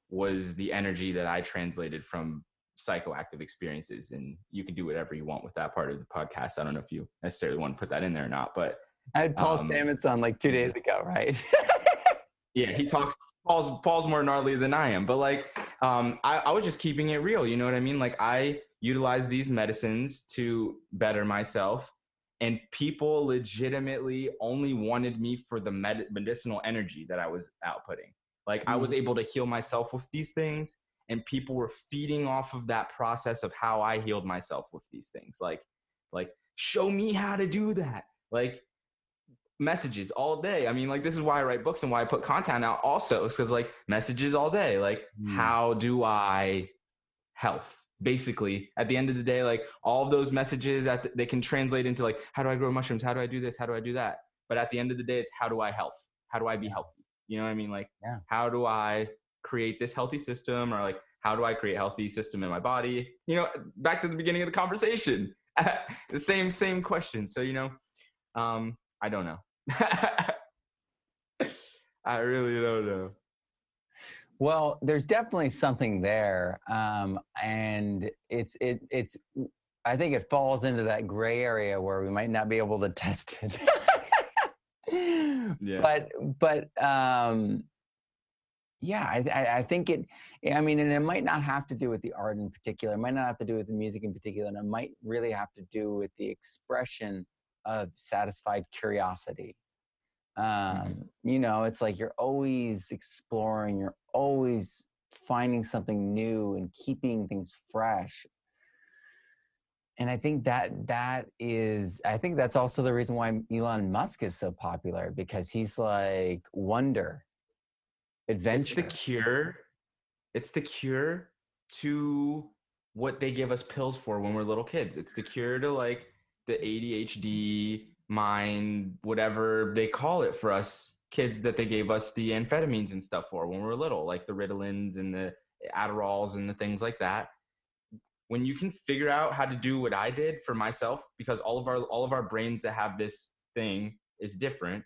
was the energy that I translated from psychoactive experiences. And you can do whatever you want with that part of the podcast. I don't know if you necessarily want to put that in there or not, but I had Paul um, Stamets on like two days ago, right? *laughs* yeah, he talks Paul's Paul's more gnarly than I am, but like um, I, I was just keeping it real. You know what I mean? Like I utilize these medicines to better myself and people legitimately only wanted me for the med- medicinal energy that I was outputting. Like mm-hmm. I was mm. able to heal myself with these things, and people were feeding off of that process of how I healed myself with these things. Like, like show me how to do that. Like messages all day. I mean, like this is why I write books and why I put content out also, because like messages all day. Like, mm. how do I health? Basically at the end of the day like all of those messages that they can translate into like how do i grow mushrooms? How do i do this? How do i do that? But at the end of the day it's how do i health? How do i be healthy? You know what i mean? Like yeah. how do i create this healthy system? Or like how do i create healthy system in my body? You know back to the beginning of the conversation. *laughs* The same same question. So you know um i don't know. *laughs* I really don't know well, there's definitely something there, um, and it's it it's. I think it falls into that gray area where we might not be able to *laughs* test it. yeah. But but um, yeah, I, I think it. I mean, and it might not have to do with the art in particular. It might not have to do with the music in particular, and it might really have to do with the expression of satisfied curiosity. Mm-hmm. um, you know it's like you're always exploring you're always finding something new and keeping things fresh and i think that that is i think that's also the reason why elon musk is so popular because he's like wonder adventure it's the cure it's the cure to what they give us pills for when we're little kids. It's the cure to like the ADHD, mind, whatever they call it for us kids that they gave us the amphetamines and stuff for when we were little, like the Ritalins and the Adderalls and the things like that. When you can figure out how to do what I did for myself, because all of our all of our brains that have this thing is different.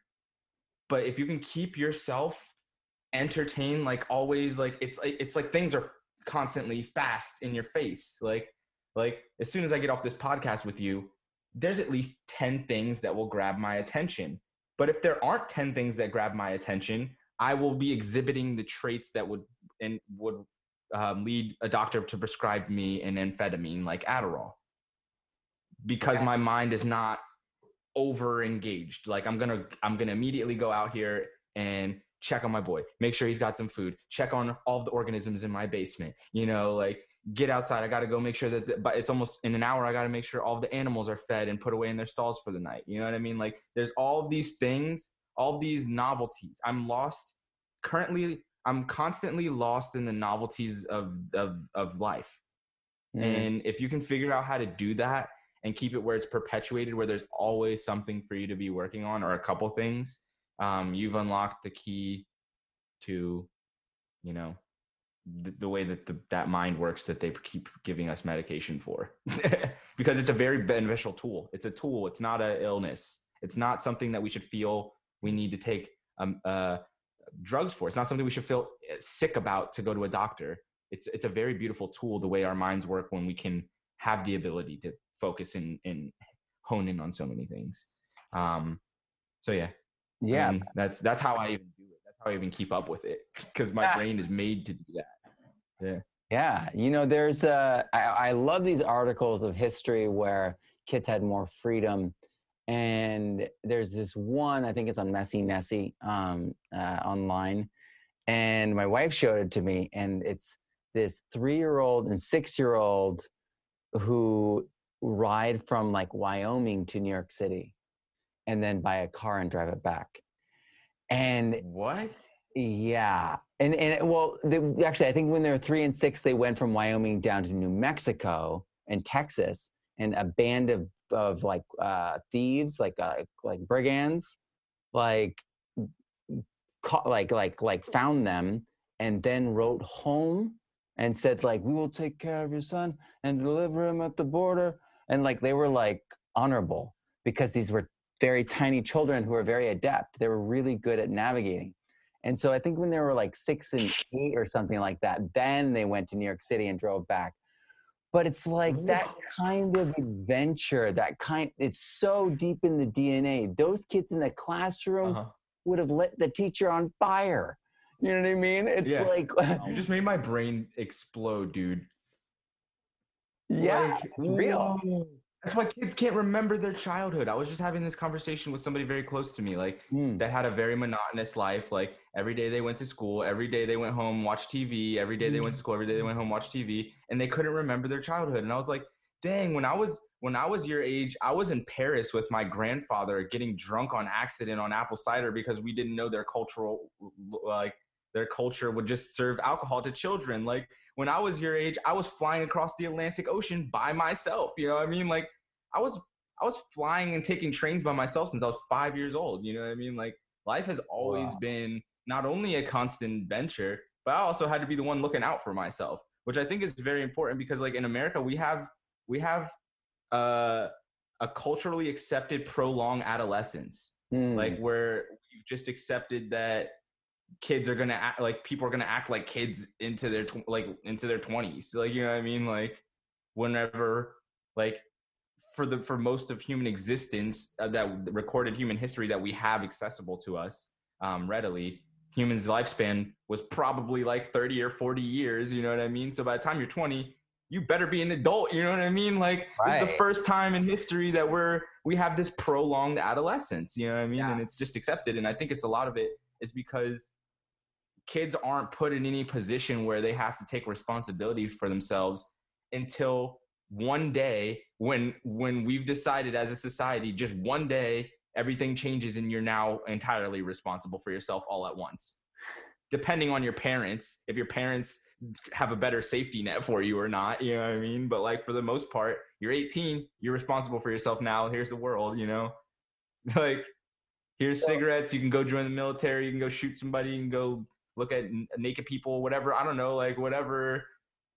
But if you can keep yourself entertained, like always, like it's it's like things are constantly fast in your face. Like like as soon as I get off this podcast with you, there's at least 10 things that will grab my attention. But if there aren't 10 things that grab my attention, I will be exhibiting the traits that would and would um, lead a doctor to prescribe me an amphetamine like Adderall because my mind is not over engaged. Like I'm gonna I'm gonna immediately go out here and check on my boy, make sure he's got some food, check on all the organisms in my basement. You know, like get outside. I got to go make sure that, the, but it's almost in an hour. I got to make sure all the animals are fed and put away in their stalls for the night. You know what I mean? Like there's all of these things, all these novelties. I'm lost currently. I'm constantly lost in the novelties of of of life. Mm. And if you can figure out how to do that and keep it where it's perpetuated, where there's always something for you to be working on or a couple things, um, you've unlocked the key to, you know, the, the way that the, that mind works that they keep giving us medication for. *laughs* Because it's a very beneficial tool. It's a tool. It's not an illness. It's not something that we should feel we need to take um, uh, drugs for. It's not something we should feel eh, sick about to go to a doctor. It's it's a very beautiful tool the way our minds work when we can have the ability to focus and, and hone in on so many things. Um so yeah. Yeah. That's that's how i even do it. That's how i even keep up with it. *laughs* Because my brain is made to do that yeah. Yeah. You know, there's, uh, I, I love these articles of history where kids had more freedom. And there's this one, I think it's on Messy Nessy um, uh, online. And my wife showed it to me. And it's this three year old and six year old who ride from like Wyoming to New York City and then buy a car and drive it back. And what? Yeah. And and well, they, actually, I think when they were three and six, they went from Wyoming down to New Mexico and Texas, and a band of of like uh, thieves, like uh, like brigands, like caught, like like like found them, and then wrote home and said like, "We will take care of your son and deliver him at the border," and like they were like honorable because these were very tiny children who were very adept. They were really good at navigating. And so I think when they were like six and eight or something like that, then they went to New York City and drove back. But it's like that kind of adventure, that kind, it's so deep in the DNA. Those kids in the classroom uh-huh. would have lit the teacher on fire. You know what I mean? It's yeah. like. you just made my brain explode, dude. Yeah, like, it's real. That's why kids can't remember their childhood. I was just having this conversation with somebody very close to me, like mm. that had a very monotonous life. Like every day they went to school, every day they went home, watched TV, every day they went to mm. school, every day they went home, watched TV, and they couldn't remember their childhood. And I was like, dang, when I was when I was your age, I was in Paris with my grandfather getting drunk on accident on apple cider because we didn't know their cultural like their culture would just serve alcohol to children. Like when I was your age, I was flying across the Atlantic Ocean by myself. You know what I mean? Like I was I was flying and taking trains by myself since I was five years old. You know what I mean? Like life has always wow. been not only a constant venture, but I also had to be the one looking out for myself, which I think is very important because like in America we have we have uh, a culturally accepted prolonged adolescence, mm. like where you've just accepted that kids are gonna act like people are gonna act like kids into their tw- like into their 20s like you know what i mean? Like whenever like for the for most of human existence uh, that recorded human history that we have accessible to us um, readily humans lifespan was probably like 30 or 40 years you know what i mean so by the time you're 20 you better be an adult you know what i mean like right. this is the first time in history that we're we have this prolonged adolescence you know what i mean yeah. and it's just accepted and i think it's a lot of it is because kids aren't put in any position where they have to take responsibility for themselves until one day when when we've decided as a society just one day everything changes and you're now entirely responsible for yourself all at once depending on your parents, if your parents have a better safety net for you or not, you know what I mean? But like for the most part, you're 18, you're responsible for yourself now. Here's the world, you know? *laughs* Like here's cigarettes, you can go join the military, you can go shoot somebody, you can go look at naked people, whatever. I don't know, like whatever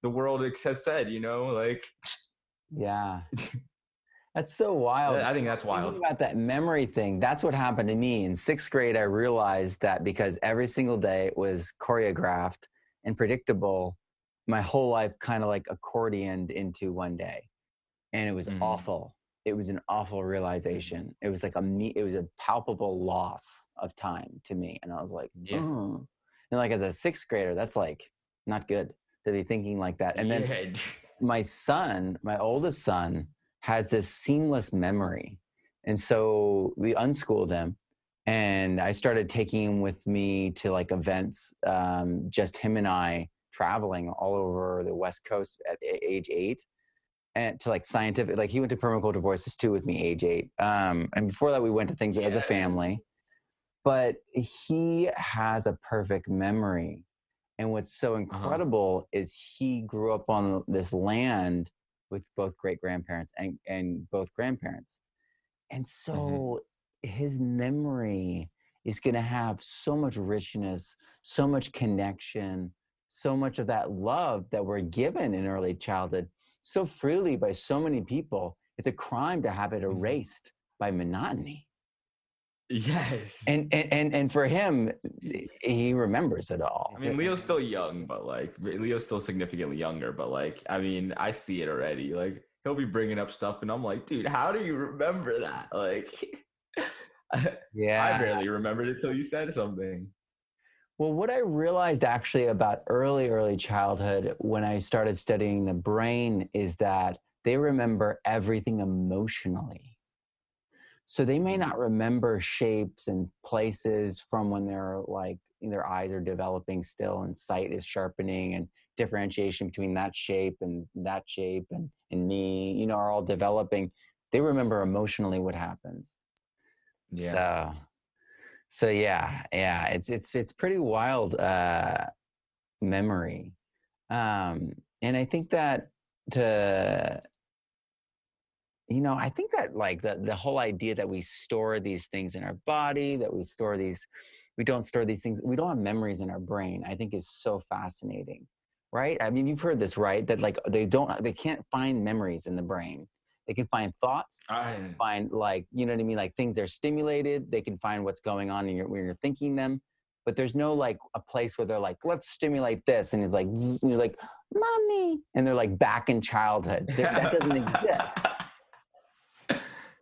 the world has said, you know, like yeah. *laughs* That's so wild. I think that's wild. Thinking about that memory thing, that's what happened to me in sixth grade. I realized that because every single day was choreographed and predictable, my whole life kind of like accordioned into one day, and it was mm-hmm. awful. It was an awful realization. It was like a me. It was a palpable loss of time to me, and I was like, yeah. Mm. and like as a sixth grader, that's like not good to be thinking like that. And then yeah. my son, my oldest son has this seamless memory. And so we unschooled him and I started taking him with me to like events, um, just him and I traveling all over the West Coast at age eight and to like scientific, like he went to permaculture voices too with me age eight. Um, and before that we went to things yeah. as a family, but he has a perfect memory. And what's so uh-huh. incredible uh-huh. is he grew up on this land with both great grandparents and, and both grandparents. And mm-hmm. so mm-hmm. his memory is going to have so much richness, so much connection, so much of that love that we're given in early childhood so freely by so many people. It's a crime to have it mm-hmm. erased by monotony. Yes. And, and and and for him, he remembers it all. I mean, Leo's still young, but like Leo's still significantly younger. But like, I mean, I see it already. Like, he'll be bringing up stuff, and I'm like, dude, how do you remember that? Like, *laughs* yeah, I barely remembered it till you said something. Well, what I realized actually about early, early childhood when I started studying the brain is that they remember everything emotionally. So they may not remember shapes and places from when they're like their eyes are developing still and sight is sharpening and differentiation between that shape and that shape and, and me, you know, are all developing. They remember emotionally what happens. Yeah. So, so yeah, yeah, it's it's it's pretty wild uh memory. Um and I think that to you know i think that like the, the whole idea that we store these things in our body that we store these we don't store these things we don't have memories in our brain i think is so fascinating right? I mean you've heard this right? That like they don't they can't find memories in the brain. They can find thoughts I... find like you know what i mean? Like things are stimulated they can find what's going on in your, when you're thinking them but there's no like a place where they're like let's stimulate this and he's like and you're like mommy and they're like back in childhood. That doesn't *laughs* exist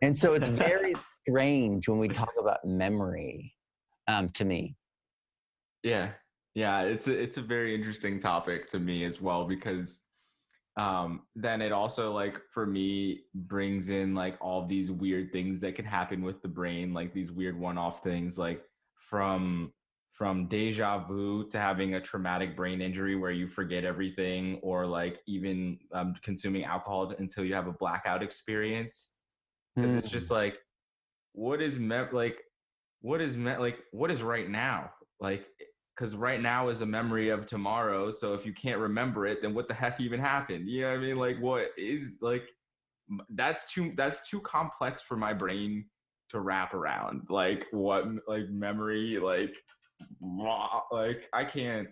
and so it's very *laughs* strange when we talk about memory um, to me. Yeah. Yeah. It's a, it's a very interesting topic to me as well because um, then it also like for me brings in like all these weird things that can happen with the brain, like these weird one-off things, like from from deja vu to having a traumatic brain injury where you forget everything, or like even um, consuming alcohol until you have a blackout experience because mm. it's just like what is meant like what is meant like what is right now? Like because right now is a memory of tomorrow so if you can't remember it then what the heck even happened? You know what i mean? Like what is like that's too that's too complex for my brain to wrap around. Like what like memory like like i can't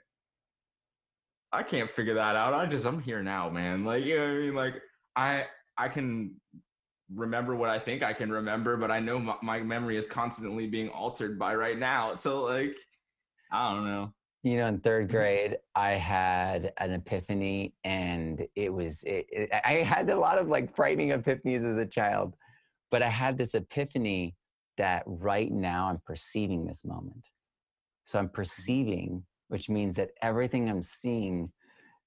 i can't figure that out. I just i'm here now man. Like you know what i mean? Like i i can remember what I think I can remember, but I know my, my, memory is constantly being altered by right now. So like, I don't know. You know, in third mm-hmm. grade, I had an epiphany, and it was it, it, I had a lot of like frightening epiphanies as a child, but I had this epiphany that right now I'm perceiving this moment. So I'm mm-hmm. perceiving, which means that everything I'm seeing.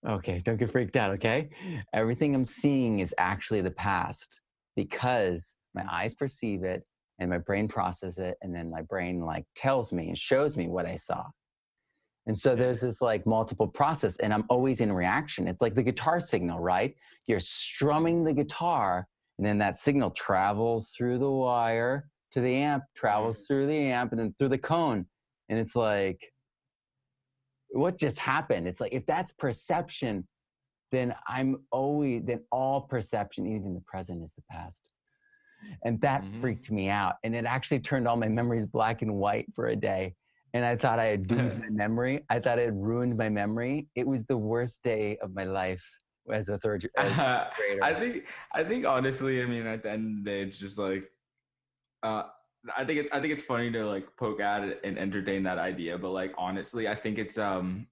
Okay, don't get freaked out. Okay, everything I'm seeing is actually the past because my eyes perceive it and my brain processes it and then my brain like tells me and shows me what i saw. And so there's this like multiple process and i'm always in reaction. It's like the guitar signal right? You're strumming the guitar and then that signal travels through the wire to the amp mm-hmm. travels through the amp and then through the cone and it's like what just happened? It's like if that's perception, then I'm always then all perception, even the present, is the past. And that mm-hmm. freaked me out. And it actually turned all my memories black and white for a day. And I thought I had doomed *laughs* my memory. I thought it had ruined my memory. It was the worst day of my life as a third *laughs* as a grader. I think I think honestly, I mean at the end of the day, it's just like uh I think it's I think it's funny to like poke at it and entertain that idea, but like honestly, I think it's um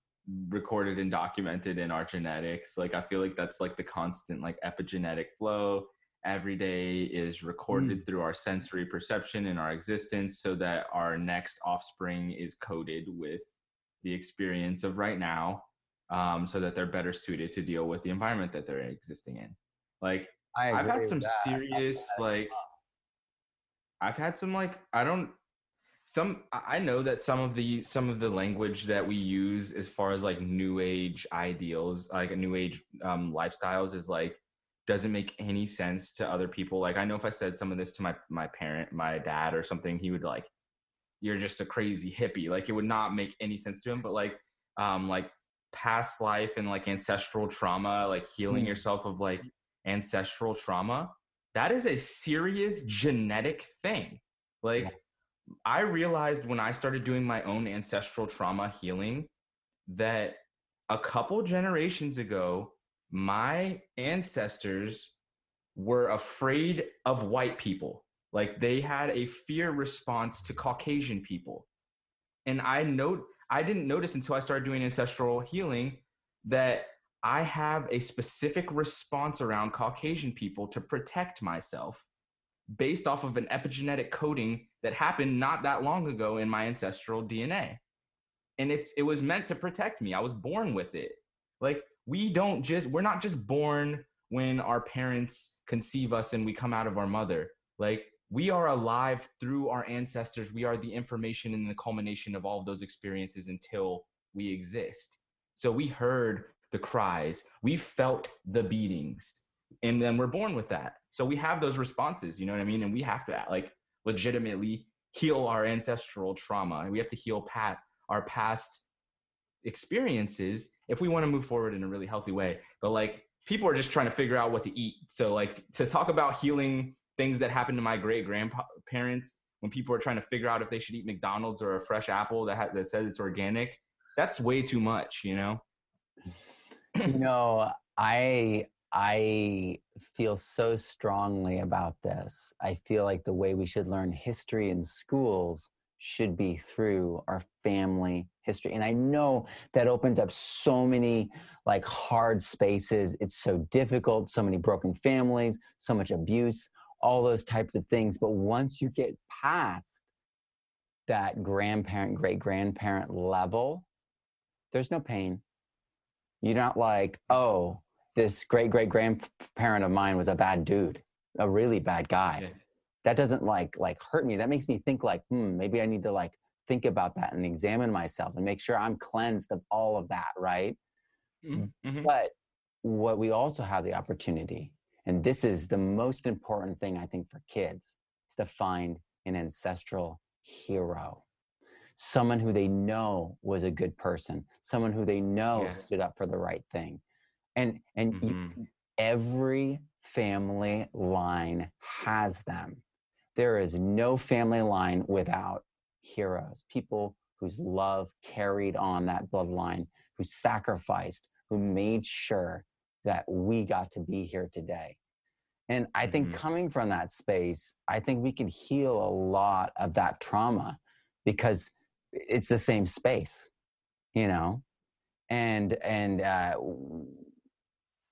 recorded and documented in our genetics. Like I feel like that's like the constant like epigenetic flow. Every day is recorded mm. through our sensory perception in our existence so that our next offspring is coded with the experience of right now um, so that they're better suited to deal with the environment that they're existing in. Like I've had some serious like I've had some like I don't some I know that some of the some of the language that we use as far as like new age ideals, like a new age um, lifestyles, is like doesn't make any sense to other people. Like I know if I said some of this to my my parent, my dad, or something, he would like, "You're just a crazy hippie." Like it would not make any sense to him. But like, um, like past life and like ancestral trauma, like healing mm. yourself of like ancestral trauma that is a serious genetic thing. Like, yeah. I realized when I started doing my own ancestral trauma healing that a couple generations ago, my ancestors were afraid of white people. Like they had a fear response to Caucasian people. And I note I didn't notice until I started doing ancestral healing that I have a specific response around Caucasian people to protect myself based off of an epigenetic coding that happened not that long ago in my ancestral DNA. And it, it was meant to protect me. I was born with it. Like, we don't just, we're not just born when our parents conceive us and we come out of our mother. Like, we are alive through our ancestors. We are the information and the culmination of all of those experiences until we exist. So we heard the cries, we felt the beatings, and then we're born with that. So we have those responses, you know what I mean? And we have to uh, like legitimately heal our ancestral trauma. and We have to heal pat our past experiences if we want to move forward in a really healthy way. But like people are just trying to figure out what to eat. So like to talk about healing things that happened to my great grandparents when people are trying to figure out if they should eat McDonald's or a fresh apple that ha- that says it's organic, that's way too much, you know you know, I I feel so strongly about this. I feel like the way we should learn history in schools should be through our family history. And I know that opens up so many like hard spaces. It's so difficult, so many broken families, so much abuse, all those types of things. But once you get past that grandparent, great grandparent level, there's no pain, you're not like, oh, this great great grandparent of mine was a bad dude, a really bad guy. Yeah. That doesn't like like hurt me. That makes me think like, hmm, maybe I need to like think about that and examine myself and make sure I'm cleansed of all of that, right? Mm-hmm. mm-hmm. But what we also have the opportunity, and this is the most important thing I think for kids, is to find an ancestral hero someone who they know was a good person, someone who they know yeah. stood up for the right thing. And and mm-hmm. you, every family line has them. There is no family line without heroes, people whose love carried on that bloodline, who sacrificed, who made sure that we got to be here today. And I think mm-hmm. coming from that space, I think we can heal a lot of that trauma because it's the same space you know and and uh,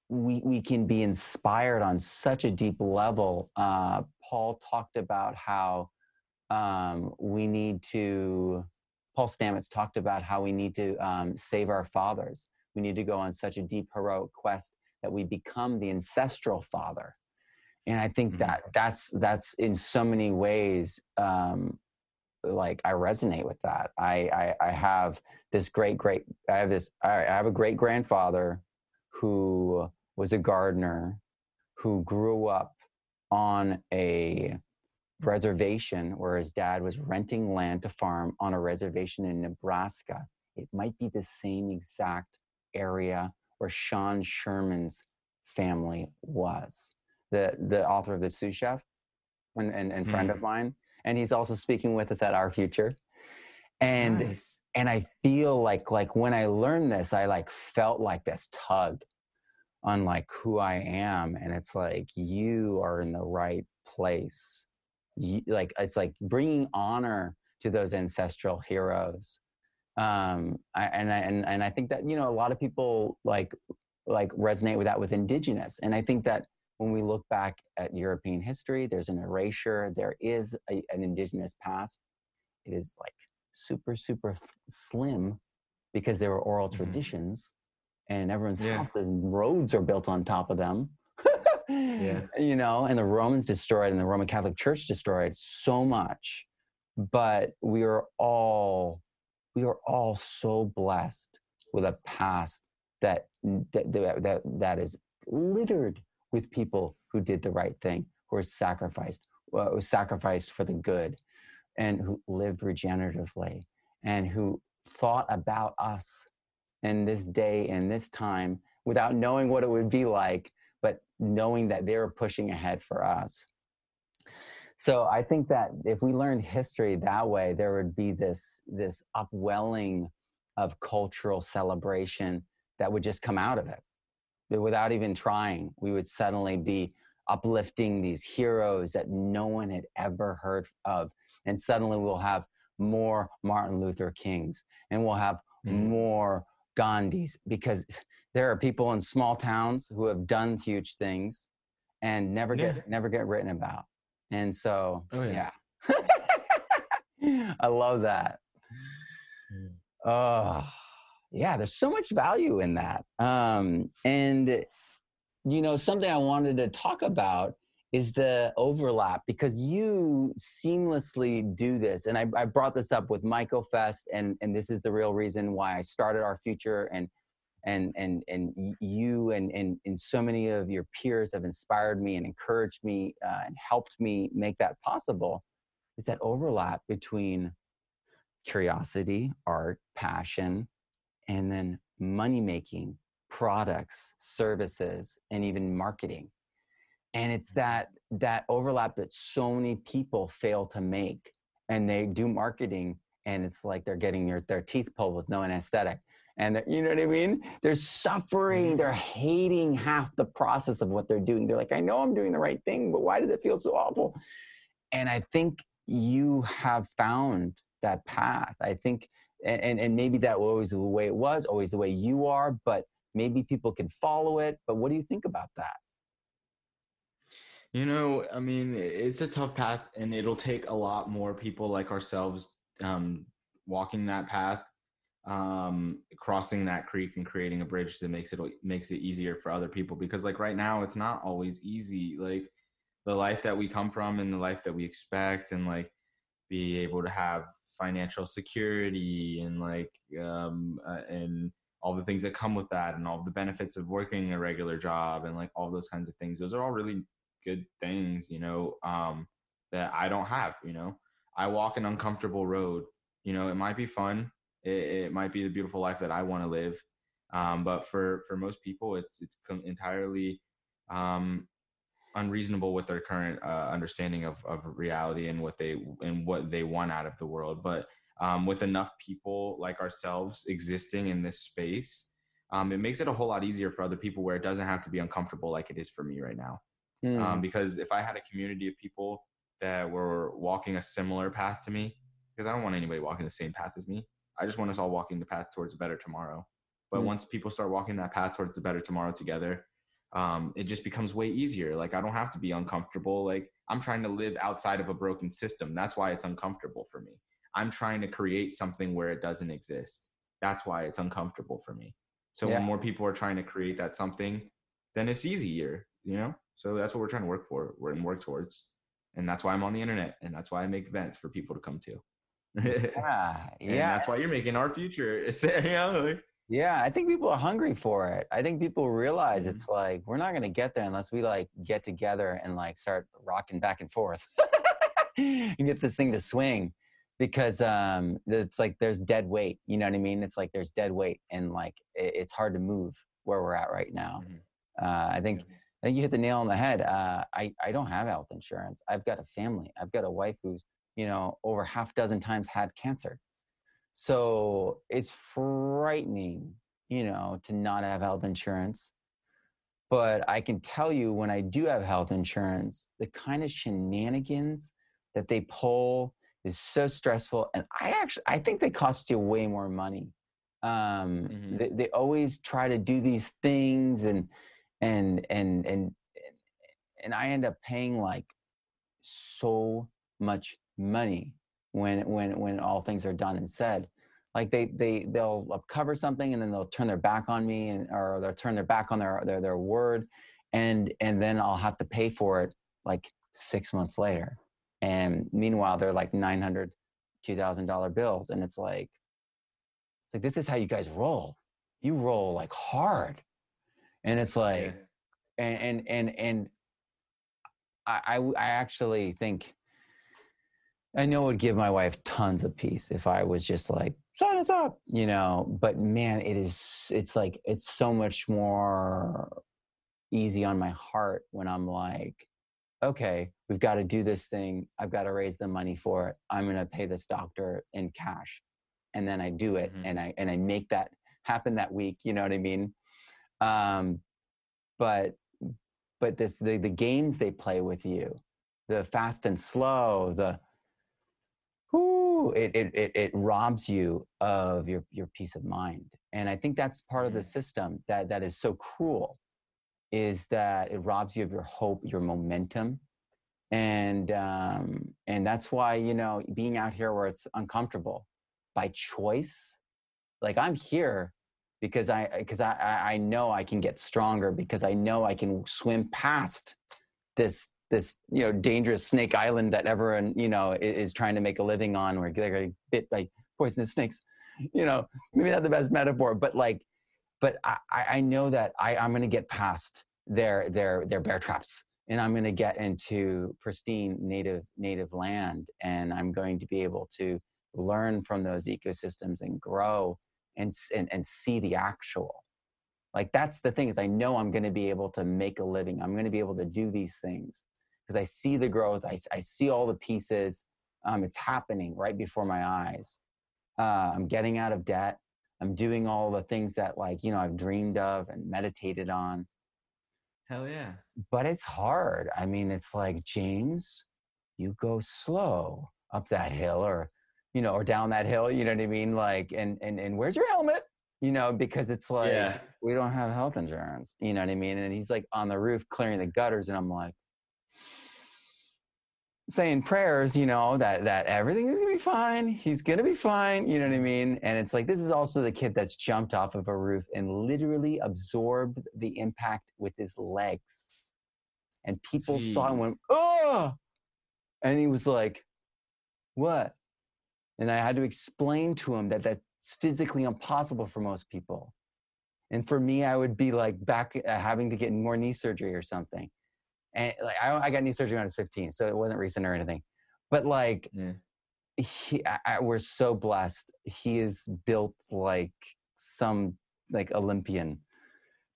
we we can be inspired on such a deep level uh, paul talked about how um, we need to paul stamets talked about how we need to um, save our fathers we need to go on such a deep heroic quest that we become the ancestral father and i think mm-hmm. that that's that's in so many ways um, like I resonate with that. I, I, I have this great great I have this I have a great grandfather who was a gardener who grew up on a reservation where his dad was renting land to farm on a reservation in Nebraska it might be the same exact area where Sean Sherman's family was, the the author of the Sioux Chef, and and, and friend Mm. of mine, and he's also speaking with us at our future, and Nice. and I feel like like when I learned this, I like felt like this tug on like who I am, and it's like you are in the right place. You, like it's like bringing honor to those ancestral heroes, um, I, and I and and I think that you know a lot of people like like resonate with that with indigenous, and I think that when we look back at European history, there's an erasure. There is a, an indigenous past. It is like super super th- slim because there were oral Mhm. traditions and everyone's Yeah. houses and roads are built on top of them Yeah. *laughs* you know and the romans destroyed and the roman catholic church destroyed so much but we are all we are all so blessed with a past that that that, that, that is littered with people who did the right thing who were sacrificed uh, who sacrificed for the good and who lived regeneratively and who thought about us in this day and this time without knowing what it would be like, but knowing that they were pushing ahead for us. So I think that if we learned history that way, there would be this this upwelling of cultural celebration that would just come out of it without even trying. We would suddenly be uplifting these heroes that no one had ever heard of and suddenly we'll have more Martin Luther Kings and we'll have Mm. more Gandhis because *laughs* there are people in small towns who have done huge things and never get Yeah. never get written about. And so Oh, yeah. yeah. *laughs* I love that. Oh, yeah, there's so much value in that. Um, and you know, something I wanted to talk about is the overlap because you seamlessly do this. And I, I brought this up with Michael Fest, and, and this is the real reason why I started our future and and and and you and and, and so many of your peers have inspired me and encouraged me uh, and helped me make that possible is that overlap between curiosity art passion and then money making products services and even marketing and it's that that overlap that so many people fail to make and they do marketing and it's like they're getting your, their teeth pulled with no anesthetic. And you know what i mean? They're suffering mm-hmm. they're hating half the process of what they're doing. They're like i know i'm doing the right thing but why does it feel so awful? And i think you have found that path. I think and and maybe that was always the way it was always the way you are but maybe people can follow it. But what do you think about that You know, I mean, it's a tough path, and it'll take a lot more people like ourselves um, walking that path, um, crossing that creek, and creating a bridge that makes it makes it easier for other people. Because like right now, it's not always easy. Like the life that we come from, and the life that we expect, and like be able to have financial security, and like um, uh, and all the things that come with that, and all the benefits of working a regular job, and like all those kinds of things. Those are all really good things, you know, um, that I don't have, you know. I walk an uncomfortable road. You know, it might be fun. It, it might be the beautiful life that I want to live. Um, but for, for most people, it's, it's entirely um, unreasonable with their current uh, understanding of, of reality and what they, and what they want out of the world. But um, with enough people like ourselves existing in this space, um, it makes it a whole lot easier for other people where it doesn't have to be uncomfortable like it is for me right now Hmm. um, because if I had a community of people that were walking a similar path to me, because I don't want anybody walking the same path as me. I just want us all walking the path towards a better tomorrow. But Mm. once people start walking that path towards a better tomorrow together, um, it just becomes way easier. Like I don't have to be uncomfortable. Like I'm trying to live outside of a broken system. That's why it's uncomfortable for me. I'm trying to create something where it doesn't exist. That's why it's uncomfortable for me. So Yeah. when more people are trying to create that something, then it's easier, you know? So that's what we're trying to work for we're and work towards. And that's why I'm on the internet and that's why I make events for people to come to. *laughs* yeah And yeah that's why you're making our future. *laughs* Yeah, I think people are hungry for it. I think people realize Mhm. it's like we're not gonna get there unless we like get together and like start rocking back and forth *laughs* and get this thing to swing. because um it's like there's dead weight you know what i mean it's like there's dead weight and like it, it's hard to move where we're at right now Mhm. uh, i think i think you hit the nail on the head uh, i i don't have health insurance. I've got a family. I've got a wife who's you know over half dozen times had cancer. So it's frightening you know to not have health insurance. But i can tell you when i do have health insurance the kind of shenanigans that they pull is so stressful and i actually i think they cost you way more money. Um Mhm. they, they always try to do these things and and and and and i end up paying like so much money when when when all things are done and said. Like they they they'll cover something and then they'll turn their back on me and or they'll turn their back on their their, their word and and then i'll have to pay for it like six months later. And meanwhile they're like 900 2000 dollar bills and it's like it's like this is how you guys roll. You roll like hard and it's like Yeah. and and and and I actually think I know it would give my wife tons of peace if I was just like sign us up, you know. But man, it is it's like it's so much more easy on my heart when I'm like, okay, we've got to do this thing. I've got to raise the money for it. I'm gonna pay this doctor in cash, and then I do it, Mhm. and I and I make that happen that week. You know what I mean? Um, but but this the, the games they play with you the fast and slow the whoo, it, it, it, it robs you of your, your peace of mind. And i think that's part of the system that, that is so cruel is that it robs you of your hope your momentum. And um, and that's why you know being out here where it's uncomfortable by choice like i'm here because i because I, I know i can get stronger because i know i can swim past this this you know dangerous snake island that everyone you know i- is, trying to make a living on where they're getting bit by poisonous snakes you know maybe not the best metaphor but like but i I- i know that i i'm going to get past their their their bear traps and i'm going to get into pristine native native land and i'm going to be able to learn from those ecosystems and grow and and, and see the actual. Like that's the thing is i know i'm going to be able to make a living. I'm going to be able to do these things because i see the growth I, I see all the pieces um, it's happening right before my eyes. Uh, i'm getting out of debt. I'm doing all the things that like you know i've dreamed of and meditated on. Hell yeah. but it's hard. I mean it's like james you go slow up that hill or you know or down that hill you know what i mean like and and, and where's your helmet you know because it's like yeah. we don't have health insurance. You know what I mean? And he's like on the roof clearing the gutters, and I'm like saying prayers, you know, that that everything is gonna be fine. He's gonna be fine. You know what I mean? And it's like this is also the kid that's jumped off of a roof and literally absorbed the impact with his legs. And people saw and Jeez. went, oh, and he was like, what? And I had to explain to him that that's physically impossible for most people. And for me, I would be like back uh, having to get more knee surgery or something. And like I, I got knee surgery when I was 15, so it wasn't recent or anything. But like, Yeah. he, I, I, we're so blessed. He is built like some like Olympian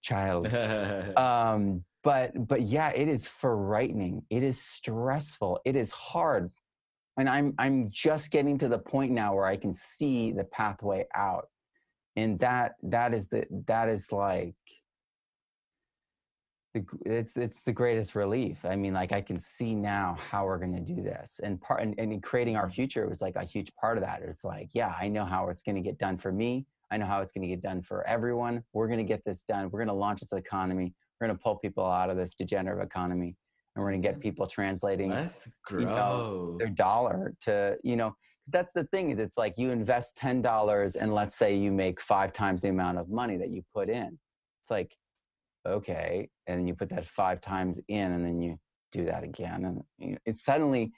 child. *laughs* um, but but yeah, it is frightening. It is stressful. It is hard. And I'm I'm just getting to the point now where I can see the pathway out. And that that is the that is like the, it's it's the greatest relief. I mean like i can see now how we're going to do this. And part and, and in creating our future was like a huge part of that. It's like yeah i know how it's going to get done for me. I know how it's going to get done for everyone. We're going to get this done. We're going to launch this economy. We're going to pull people out of this degenerative economy and we're going to get people translating Let's you know, their dollar to you know because that's the thing is it's like you invest ten dollars and let's say you make five times the amount of money that you put in. It's like okay and then you put that five times in and then you do that again and you know, it's suddenly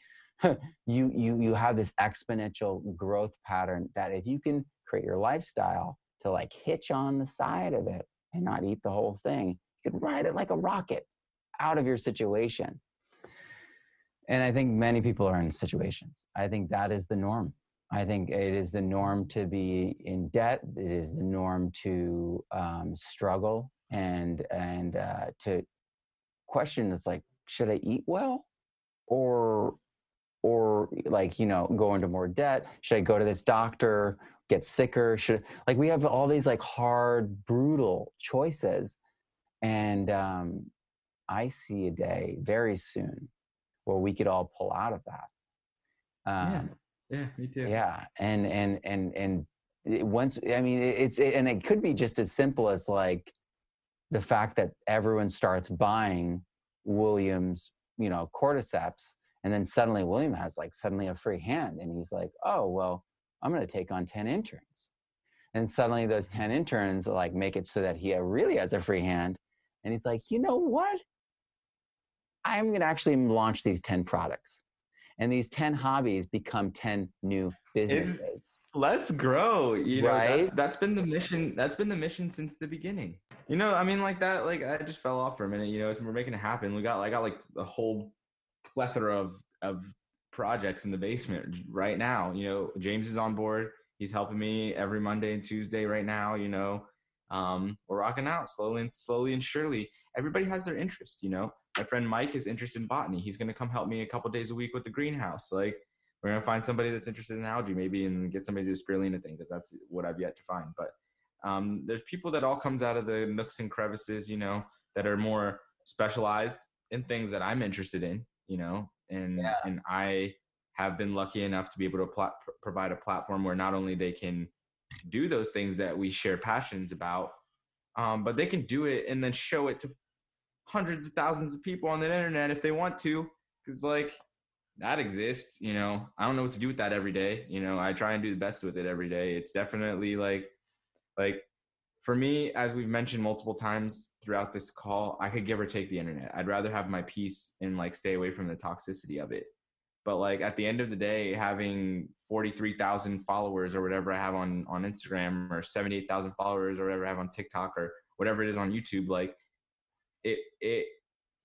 you you you have this exponential growth pattern that if you can create your lifestyle to like hitch on the side of it and not eat the whole thing you can ride it like a rocket out of your situation and I think many people are in situations. I think that is the norm. I think it is the norm to be in debt. It is the norm to um, struggle and and uh, to question. It's like, should I eat well, or or like you know go into more debt? Should I go to this doctor? Get sicker? Should like we have all these like hard, brutal choices, and um, I see a day very soon where we could all pull out of that. Um, yeah, yeah, me too. Yeah, and and and and once I mean it's and it could be just as simple as like the fact that everyone starts buying Williams, you know, cordyceps, and then suddenly William has like suddenly a free hand, and he's like, oh well, I'm going to take on ten interns, and suddenly those mm-hmm. ten interns like make it so that he really has a free hand, and he's like, you know what? I'm going to actually launch these 10 products. And these 10 hobbies become 10 new businesses. It's, let's grow. You know, right? That's, that's been the mission. That's been the mission since the beginning. You know, I mean, like that, like I just fell off for a minute, you know, we're making it happen. We got, I got like a whole plethora of, of projects in the basement right now. You know, James is on board. He's helping me every Monday and Tuesday right now, you know, um, we're rocking out slowly and slowly and surely. Everybody has their interest, you know my friend Mike is interested in botany. He's going to come help me a couple days a week with the greenhouse. Like we're going to find somebody that's interested in algae maybe and get somebody to do a spirulina thing because that's what I've yet to find. But um, there's people that all comes out of the nooks and crevices, you know, that are more specialized in things that I'm interested in, you know, and yeah. and I have been lucky enough to be able to pl- provide a platform where not only they can do those things that we share passions about, um, but they can do it and then show it to hundreds of thousands of people on the internet if they want to because like that exists you know? I don't know what to do with that every day you know? I try and do the best with it every day. It's definitely like like for me as we've mentioned multiple times throughout this call i could give or take the internet. I'd rather have my peace and like stay away from the toxicity of it. But like at the end of the day having 43,000 followers or whatever i have on on instagram or 78,000 followers or whatever i have on tiktok or whatever it is on youtube like it it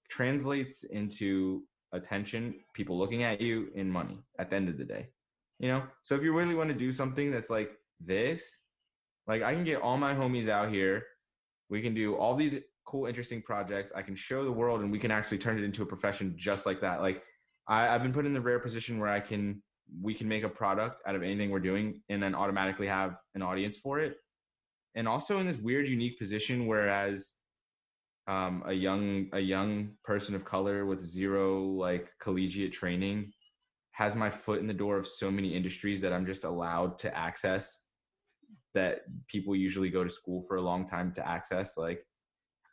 translates into attention, people looking at you, in money at the end of the day. You know, so if you really want to do something that's like this, like I can get all my homies out here. We can do all these cool, interesting projects. I can show the world, and we can actually turn it into a profession just like that. Like I, I've been put in the rare position where I can we can make a product out of anything we're doing, and then automatically have an audience for it. And also in this weird, unique position, whereas um, a young a young person of color with zero like collegiate training has my foot in the door of so many industries that I'm just allowed to access that people usually go to school for a long time to access like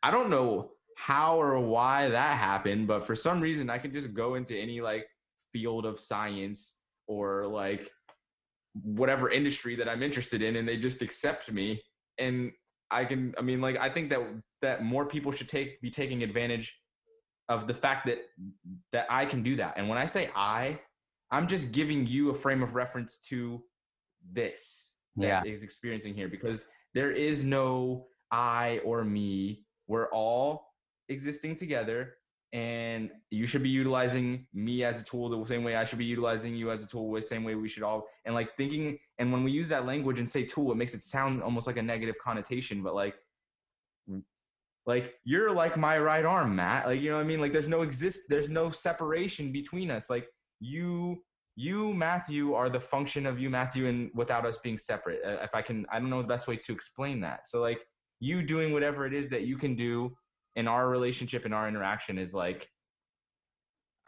I don't know how or why that happened but for some reason I can just go into any like field of science or like whatever industry that I'm interested in and they just accept me and I can I mean like I think that that more people should take be taking advantage of the fact that that I can do that. And when I say I, I'm just giving you a frame of reference to this that yeah. is experiencing here because there is no I or me. We're all existing together and you should be utilizing me as a tool the same way I should be utilizing you as a tool the same way we should all and like thinking and when we use that language and say tool it makes it sound almost like a negative connotation but like like you're like my right arm Matt. Like you know what I mean? Like there's no exist there's no separation between us. Like you you Matthew are the function of you Matthew and without us being separate. Uh, if I can I don't know the best way to explain that. So like you doing whatever it is that you can do in our relationship and our interaction is like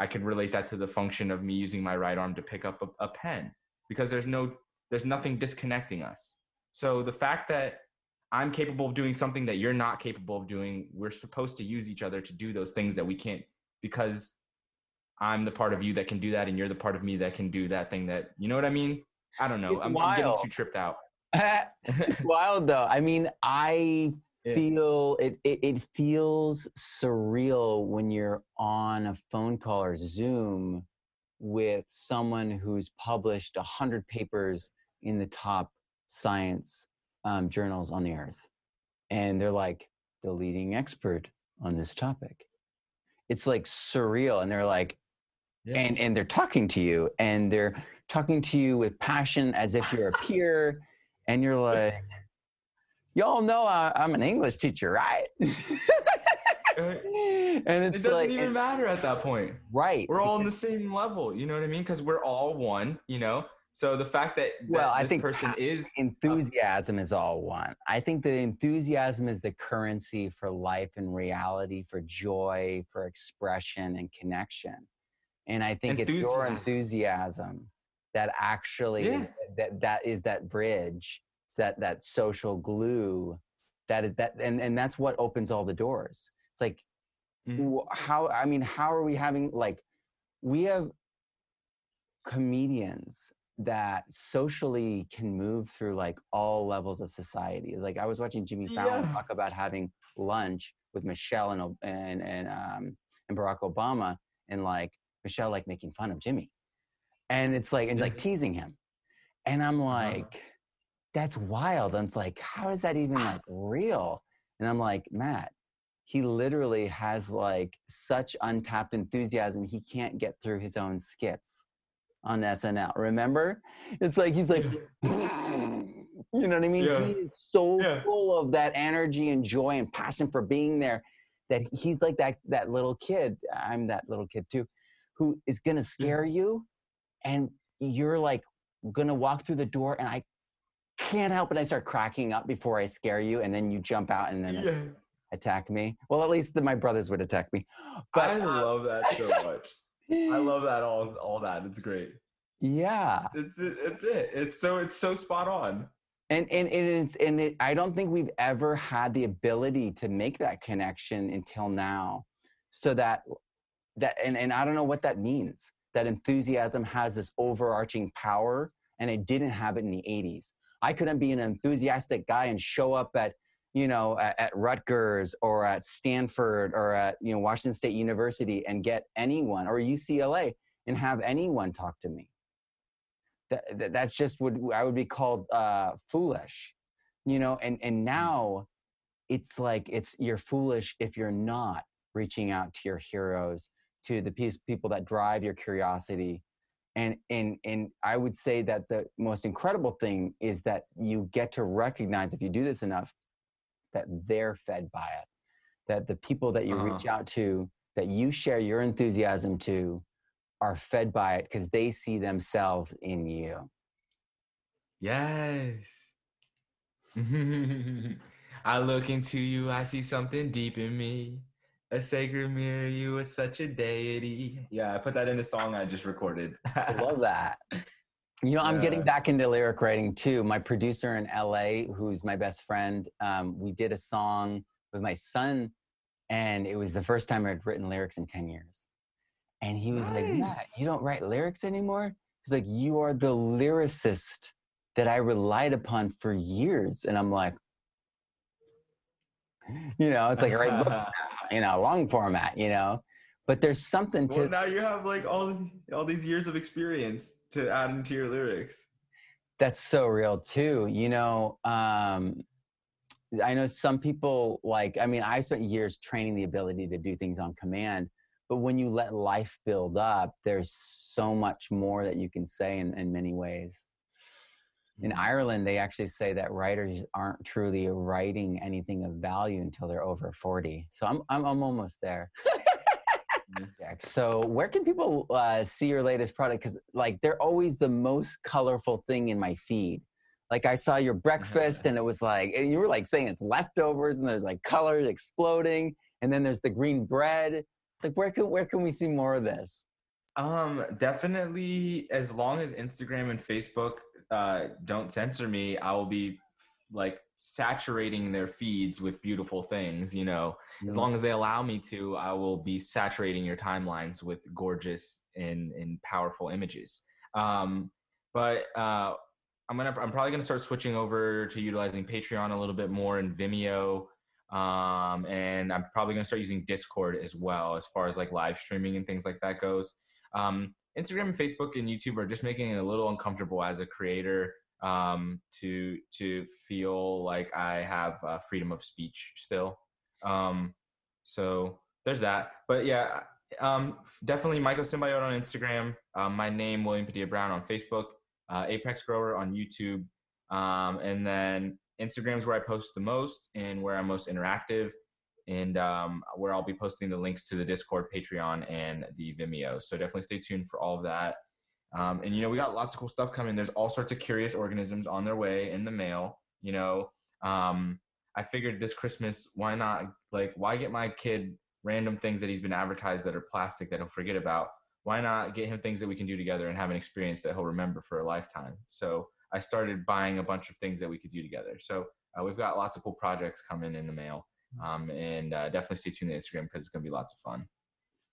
I can relate that to the function of me using my right arm to pick up a, a pen because there's no there's nothing disconnecting us. So the fact that I'm capable of doing something that you're not capable of doing, we're supposed to use each other to do those things that we can't because I'm the part of you that can do that and you're the part of me that can do that thing that you know what I mean? I don't know. I'm, I'm, getting too tripped out. *laughs* wild though. I mean, I yeah. feel it, it, it feels surreal when you're on a phone call or zoom with someone who's published 100 papers in the top science um, journals on the earth and they're like the leading expert on this topic it's like surreal and they're like yeah. and and they're talking to you and they're talking to you with passion as if you're a peer, and you're *laughs* like, "Y'all know I, am an English teacher, right?" *laughs* and it doesn't like, even and, matter at that point, right? We're all on the same level. You know what I mean? Because we're all one. You know. So the fact that, that well, I think person is enthusiasm is all one. I think the enthusiasm is the currency for life and reality, for joy, for expression and connection. And I think enthusiasm. it's your enthusiasm that actually yeah. that that is that bridge, that that social glue, that is that, and and that's what opens all the doors. It's like mm-hmm. how I mean, how are we having like we have comedians that socially can move through like all levels of society. Like I was watching Jimmy Fallon yeah. talk about having lunch with Michelle and and and um and Barack Obama and like Michelle like making fun of Jimmy. And it's like and like teasing him. And I'm uh-huh. like that's wild. And it's like how is that even like real? And I'm like, Matt, he literally has like such untapped enthusiasm he can't get through his own skits on SNL. Remember? It's like he's like, *laughs* you know what I mean? Yeah. He is so yeah. full of that energy and joy and passion for being there that he's like that that little kid. I'm that little kid too, who is gonna scare you, and you're like gonna walk through the door, and I can't help it. I start cracking up before I scare you, and then you jump out and then. Attack me. Well, at least the, my brothers would attack me. *gasps* But I uh, love that so much. I love *laughs* that all all that. It's great. Yeah. It's it's it. It's so it's so spot on. And and, and it's and it, I don't think we've ever had the ability to make that connection until now. So that that and, and I don't know what that means. That enthusiasm has this overarching power and it didn't have it in the 80s. I couldn't be an enthusiastic guy and show up at you know, at, at, Rutgers or at Stanford or at, you know, Washington State University and get anyone or UCLA and have anyone talk to me. That, that that's just what I would be called uh, foolish, you know, and, and hmm. now it's like, it's, you're foolish if you're not reaching out to your heroes, to the people that drive your curiosity. And, and, and I would say that the most incredible thing is that you get to recognize if you do this enough that they're fed by it that the people that you uh-huh. reach out to that you share your enthusiasm to are fed by it because they see themselves in you. Yes. *laughs* I look into you i see something deep in me a sacred mirror you are such a deity. Yeah i put that in the song i just recorded. I love that *laughs* You know, I'm getting back into lyric writing too. My producer in LA, who's my best friend, um, we did a song with my son, and it was the first time I'd written lyrics in 10 years. And he was nice. like, Matt, you don't write lyrics anymore? He's like, You are the lyricist that I relied upon for years. And I'm like, *gasps* you know, it's like I write books, *laughs* you know, long format, you know. But there's something to well, now you have like all all these years of experience to add into your lyrics. That's so real too. You know, um, I know some people like, I mean, I spent years training the ability to do things on command, but when you let life build up, there's so much more that you can say in, in many ways. In mm-hmm. Ireland, they actually say that writers aren't truly writing anything of value until they're over 40. So I'm, I'm, I'm almost there. *laughs* So, where can people uh, see your latest product? Because, like, they're always the most colorful thing in my feed. Like, I saw your breakfast, *laughs* and it was like, and you were like saying it's leftovers, and there's like colors exploding, and then there's the green bread. It's like, where can where can we see more of this? Um, definitely. As long as Instagram and Facebook uh, don't censor me, I will be like saturating their feeds with beautiful things you know? As long as they allow me to i will be saturating your timelines with gorgeous and, and powerful images. Um, but uh, i'm gonna i'm probably gonna start switching over to utilizing patreon a little bit more and vimeo um, and i'm probably gonna start using discord as well as far as like live streaming and things like that goes. Um, instagram and facebook and youtube are just making it a little uncomfortable as a creator um, to to feel like I have uh, freedom of speech still. Um, so there's that. But yeah, um, definitely Mycosymbiote on Instagram. Um, my name, William Padilla Brown, on Facebook. Uh, Apex Grower on YouTube. Um, and then Instagram is where I post the most and where I'm most interactive, and um, where I'll be posting the links to the Discord, Patreon, and the Vimeo. So definitely stay tuned for all of that. Um, and you know, we got lots of cool stuff coming. There's all sorts of curious organisms on their way in the mail. You know, um, I figured this Christmas, why not? Like, why get my kid random things that he's been advertised that are plastic that he'll forget about? Why not get him things that we can do together and have an experience that he'll remember for a lifetime? So I started buying a bunch of things that we could do together. So uh, we've got lots of cool projects coming in the mail. Um, and uh, definitely stay tuned to Instagram because it's going to be lots of fun.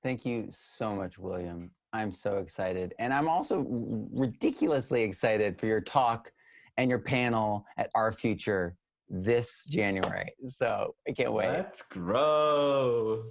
Thank you so much, William. I'm so excited. And I'm also ridiculously excited for your talk and your panel at Our Future this January. So I can't wait. Let's grow.